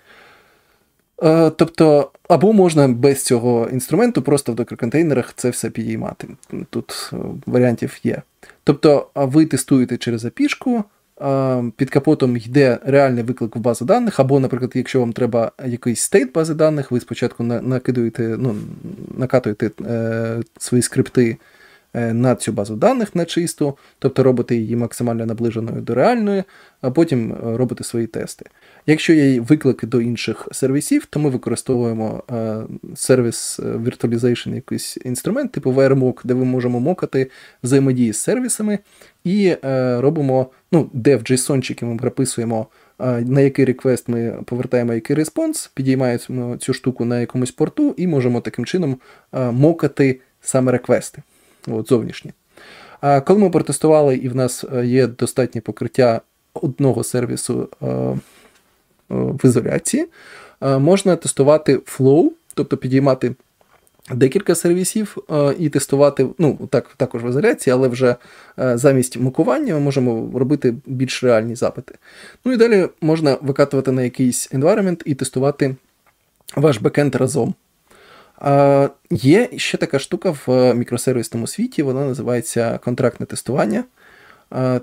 Тобто, або можна без цього інструменту просто в докер-контейнерах це все підіймати. Тут варіантів є. Тобто, ви тестуєте через API, під капотом йде реальний виклик в базу даних, або, наприклад, якщо вам треба якийсь стейт бази даних, ви спочатку накидуєте, ну, накатуєте е, свої скрипти е, на цю базу даних на чисту, тобто робите її максимально наближеною до реальної, а потім е, робите свої тести. Якщо є виклики до інших сервісів, то ми використовуємо е, сервіс Virtualization, якийсь інструмент, типу VRMock, де ми можемо мокати взаємодії з сервісами і е, робимо, ну, де в JSON ми прописуємо, е, на який реквест ми повертаємо який респонс, підіймаємо цю штуку на якомусь порту і можемо таким чином е, мокати саме реквести от, зовнішні. Коли ми протестували, і в нас є достатнє покриття одного сервісу в ізоляції, можна тестувати flow, тобто підіймати декілька сервісів е, і тестувати, ну, так, також в ізоляції, але вже е, замість мукування ми можемо робити більш реальні запити. Ну і далі можна викатувати на якийсь environment і тестувати ваш бекенд разом. Є ще така штука в мікросервісному світі, вона називається контрактне тестування.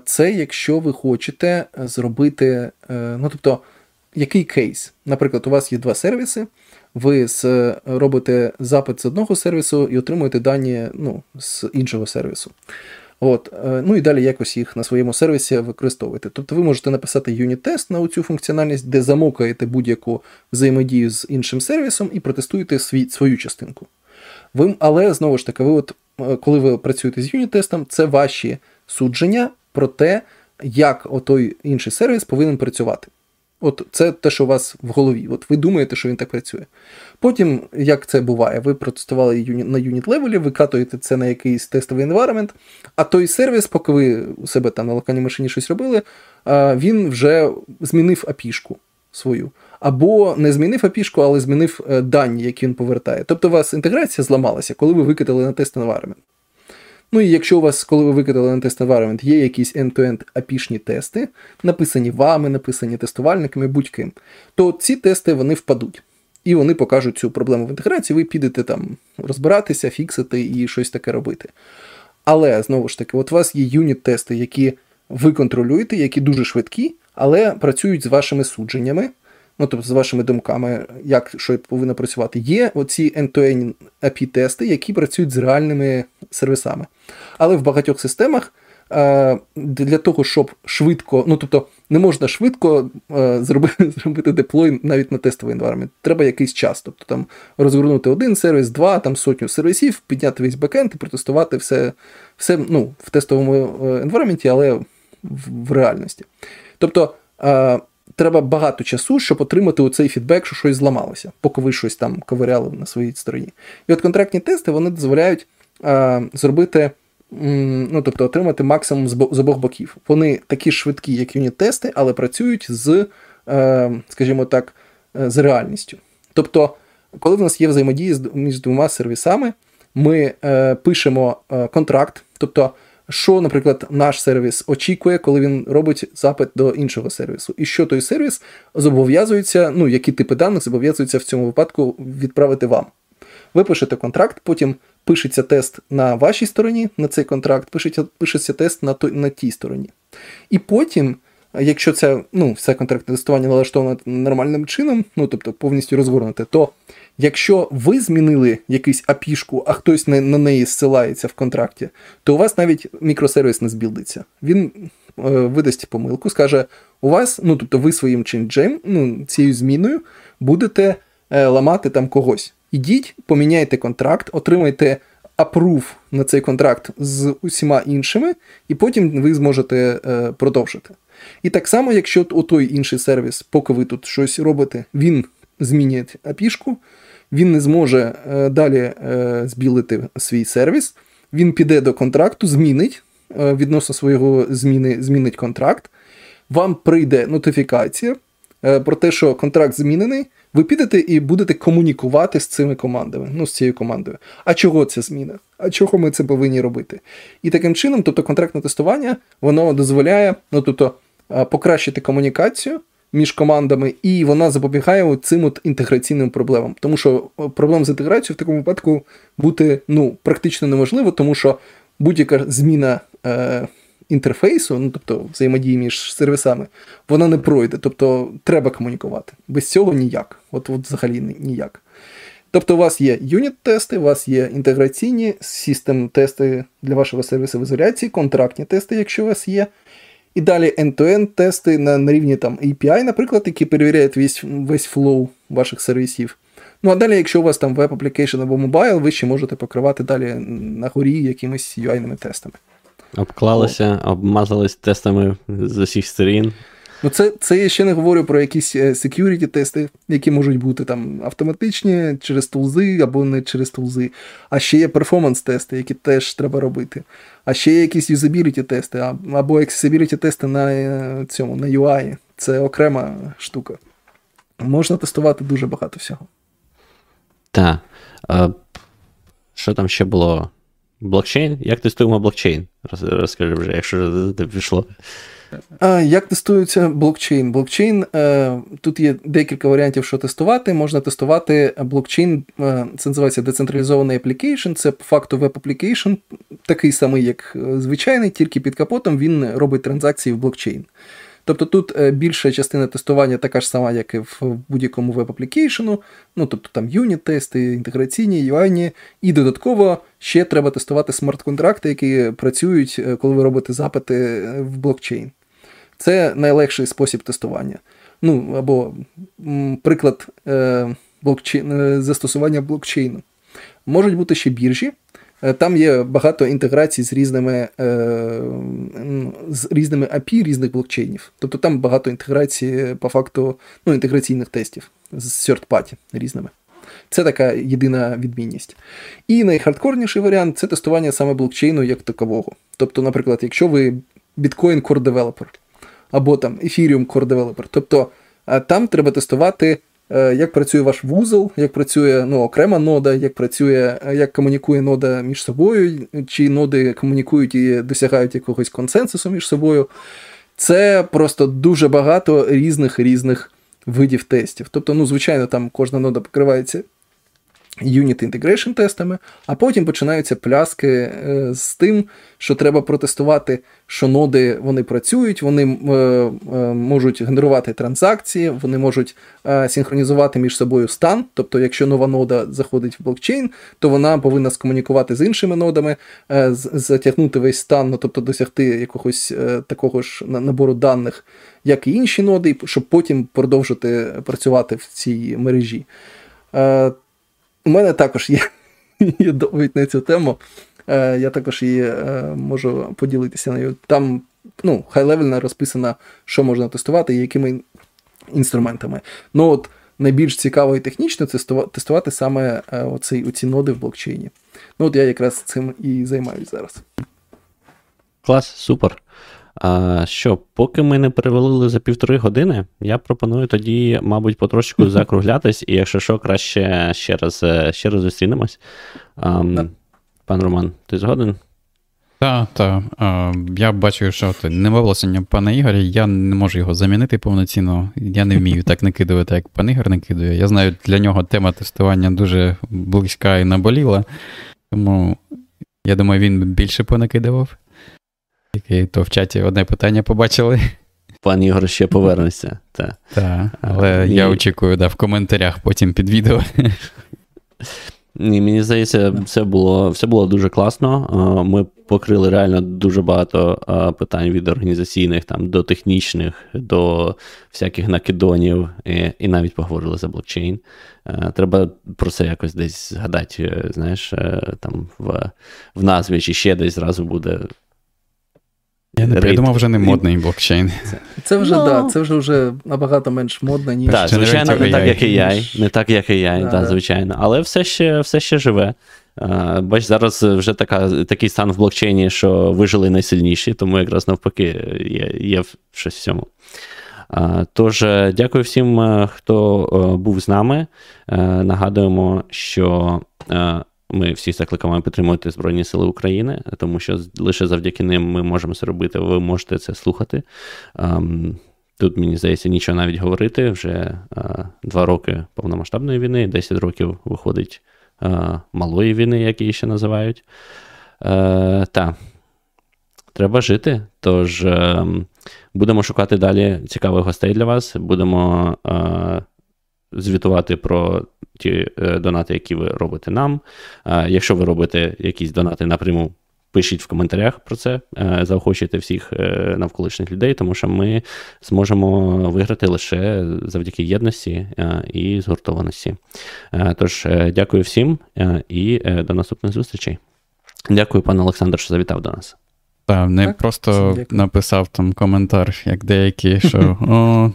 Це якщо ви хочете зробити, е, ну тобто, який кейс? Наприклад, у вас є два сервіси ви з, робите запит з одного сервісу і отримуєте дані ну, з іншого сервісу. От, е, Ну і далі якось їх на своєму сервісі використовуєте. Тобто ви можете написати юніт-тест на цю функціональність, де замокаєте будь-яку взаємодію з іншим сервісом і протестуєте свій, свою частинку. Ви, Але знову ж таки, ви от, е, коли ви працюєте з юніт-тестом, це ваші судження про те, як отой інший сервіс повинен працювати. От це те, що у вас в голові. От ви думаєте, що він так працює. Потім, як це буває, ви протестували на юніт левелі, ви катуєте це на якийсь тестовий environment, а той сервіс, поки ви у себе там на локальній машині щось робили, він вже змінив апішку. свою, або не змінив API, але змінив е, дані, які він повертає. Тобто у вас інтеграція зламалася, коли ви викидали на тест environment. Ну і якщо у вас, коли ви викидали на тест environment, є якісь end-to-end API-шні тести, написані вами, написані тестувальниками, будь-ким, то ці тести вони впадуть. І вони покажуть цю проблему в інтеграції, ви підете там розбиратися, фіксити і щось таке робити. Але знову ж таки, от у вас є юніт-тести, які ви контролюєте, які дуже швидкі, але працюють з вашими судженнями, ну тобто з вашими думками, як що повинно працювати. Є оці end-to-end API-тести, які працюють з реальними сервісами. Але в багатьох системах е, для того, щоб швидко, ну тобто не можна швидко е, зробити зробити деплой навіть на тестовий енвайрмент. Треба якийсь час. Тобто там розгорнути один сервіс, два, там сотню сервісів, підняти весь бекенд і протестувати все все ну, в тестовому енвайрменті, але в, в реальності. Тобто е, треба багато часу, щоб отримати оцей фідбек, що щось зламалося, поки ви щось там ковиряли на своїй стороні. І от контрактні тести вони дозволяють е, зробити ну, тобто отримати максимум з обох боків. Вони такі швидкі, як юніт-тести, але працюють з, е, скажімо так, е, з реальністю. Тобто, коли в нас є взаємодія між двома сервісами, ми е, пишемо контракт, тобто, що, наприклад, наш сервіс очікує, коли він робить запит до іншого сервісу, і що той сервіс зобов'язується, ну, які типи даних зобов'язуються в цьому випадку відправити вам. Ви пишете контракт, потім пишеться тест на вашій стороні, на цей контракт, пишеться пишеться тест на той, на тій стороні. І потім, якщо це ну, все контрактне тестування налаштоване нормальним чином, ну тобто повністю розгорнуте, то якщо ви змінили якусь апішку, а хтось на, на неї зсилається в контракті, то у вас навіть мікросервіс не збілдиться. Він е, видасть помилку, скаже: у вас, ну тобто ви своїм чинджем, ну, цією зміною будете е, ламати там когось. Ідіть, поміняйте контракт, отримайте апрув на цей контракт з усіма іншими, і потім ви зможете е, продовжити. І так само, якщо той інший сервіс, поки ви тут щось робите, він змінює апішку, він не зможе е, далі е, збілити свій сервіс, він піде до контракту, змінить е, відносно свого зміни, змінить контракт, вам прийде нотифікація про те, що контракт змінений ви підете і будете комунікувати з цими командами, ну, з цією командою. А чого це зміна? А чого ми це повинні робити? І таким чином, тобто контрактне тестування, воно дозволяє ну, тобто, покращити комунікацію між командами, і вона запобігає цим от інтеграційним проблемам. Тому що проблем з інтеграцією в такому випадку бути ну, практично неможливо, тому що будь-яка зміна. Е, інтерфейсу, ну тобто взаємодії між сервісами, вона не пройде. Тобто треба комунікувати. Без цього ніяк. От, от взагалі ніяк. Тобто, у вас є unit-тести, у вас є інтеграційні system-тести для вашого сервісу в ізоляції, контрактні тести, якщо у вас є. І далі end-to-end тести на, на рівні там API, наприклад, які перевіряють весь весь flow ваших сервісів. Ну а далі, якщо у вас там web application або mobile, ви ще можете покривати далі на горі якимись UI -ними тестами. Обклалися, обмазались тестами з усіх сторін. Ну, це це я ще не говорю про якісь е, security тести, які можуть бути там автоматичні через тулзи або не через тулзи. А ще є performance-тести, які теж треба робити. А ще є якісь usability тести, або accessibility тести на е, цьому, на UI. Це окрема штука. Можна тестувати дуже багато всього. Так. Що там ще було? Блокчейн? Як тестуємо блокчейн? Розкажи вже, якщо пішло. Як тестується блокчейн? Блокчейн е, тут є декілька варіантів, що тестувати. Можна тестувати блокчейн, е, це називається децентралізований application, це по факту web-application, такий самий, як е, звичайний, тільки під капотом він робить транзакції в блокчейн. Тобто тут більша частина тестування така ж сама, як і в будь-якому веб-аплікейшену, ну тобто там юніт-тести, інтеграційні, UI, і додатково ще треба тестувати смарт-контракти, які працюють, коли ви робите запити в блокчейн. Це найлегший спосіб тестування. Ну, або приклад блокчейн, застосування блокчейну. Можуть бути ще біржі, Е, там є багато інтеграцій з різними е, з різними API різних блокчейнів. Тобто там багато інтеграції, по факту, ну, інтеграційних тестів з third party різними. Це така єдина відмінність. І найхардкорніший варіант це тестування саме блокчейну як такового. Тобто, наприклад, якщо ви Bitcoin Core Developer або там Ethereum Core Developer, тобто там треба тестувати. Як працює ваш вузол, як працює ну, окрема нода, як працює, як комунікує нода між собою, чи ноди комунікують і досягають якогось консенсусу між собою. Це просто дуже багато різних різних видів тестів. Тобто, ну, звичайно, там кожна нода покривається Unit Integration тестами, а потім починаються пляски е, з тим, що треба протестувати, що ноди вони працюють, вони е, е, можуть генерувати транзакції, вони можуть синхронізувати між собою стан. Тобто, якщо нова нода заходить в блокчейн, то вона повинна скомунікувати з іншими нодами, затягнути весь стан, ну, тобто досягти якогось такого ж набору даних, як і інші ноди, щоб потім продовжити працювати в цій мережі. У мене також є є доповідь на цю тему. Е, Я також її е, можу поділитися нею. Там ну, хай-левельно розписано, що можна тестувати і якими інструментами. Ну от Найбільш цікаво і технічно це тестувати саме е, оці, оці ноди в блокчейні. Ну от я якраз цим і займаюся зараз. Клас, супер. А, Що, поки ми не перевалили за півтори години, я пропоную тоді, мабуть, потрошечку закруглятись, і якщо що, краще ще раз е, ще раз зустрінемось. А, пан Роман, ти згоден? Так, так. Я бачу, що це неволосення пана Ігоря, я не можу його замінити повноцінно. Я не вмію так накидувати, як пан Ігор накидує. Я знаю, для нього тема тестування дуже близька і наболіла, тому я думаю, він більше понакидував. Який то в чаті одне питання побачили. Пан Ігор ще повернеться. Так, та, але і... я очікую да, в коментарях потім під відео. Ні, Мені здається, все було все було дуже класно. Ми покрили реально дуже багато питань від організаційних там, до технічних, до всяких накидонів, і, і навіть поговорили за блокчейн. Треба про це якось десь згадати, знаєш, е, там в в назві чи ще десь зразу буде я не придумав вже не модний блокчейн. Це, це вже no. да, це вже вже набагато менш модно, ніж. Так, звичайно, не так, як і я. Не так, як і я, да, да, звичайно. Але все ще все ще живе. Бач, зараз вже така, такий стан в блокчейні, що вижили найсильніші, тому якраз навпаки є є щось в цьому. Тож, дякую всім, е, хто uh, був з нами. Нагадуємо, що ми всі закликаємо підтримувати Збройні Сили України, тому що лише завдяки ним ми можемо це робити. Ви можете це слухати. Ем, тут, мені здається, нічого навіть говорити. Вже е, два роки повномасштабної війни, 10 років виходить е, малої війни, як її ще називають. Е, Та, треба жити. Тож ем, будемо шукати далі цікавих гостей для вас. Будемо звітувати про ті е, донати, які ви робите нам. Якщо ви робите якісь донати напряму, пишіть в коментарях про це, е, заохочуйте всіх е, навколишніх людей, тому що ми зможемо виграти лише завдяки єдності і згуртованості. Тож, дякую всім і до наступних зустрічей. Дякую, пане Олександр, що завітав до нас. Так, не так, просто написав там коментар, як деякі, що о,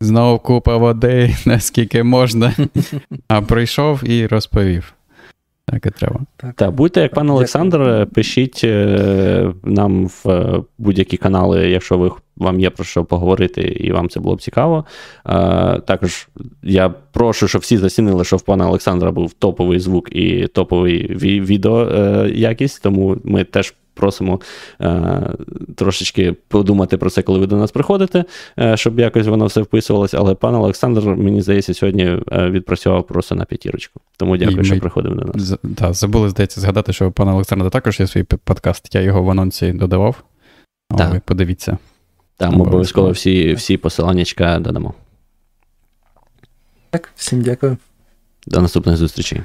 Знову купа води, наскільки можна. А прийшов і розповів. Так і треба. Так, так будьте як пан Олександр, пишіть е, нам в е, будь-які канали, якщо ви вам є про що поговорити, і вам це було б цікаво. Е, також я прошу, щоб всі зацінили, що в пана Олександра був топовий звук і топовий відео якість, тому ми теж просимо е, трошечки подумати про це, коли ви до нас приходите, е, щоб якось воно все вписувалось. Але пан Олександр, мені здається, сьогодні е, відпрацював просто на п'ятірочку. Тому дякую, І що ми... приходив до нас. Так, забули, здається, згадати, що у пана Олександра також є свій подкаст. Я його в анонсі додавав. Так. Ви подивіться. Там обов'язково всі всі посиланнячка додамо. Так, всім дякую. До наступних зустрічей.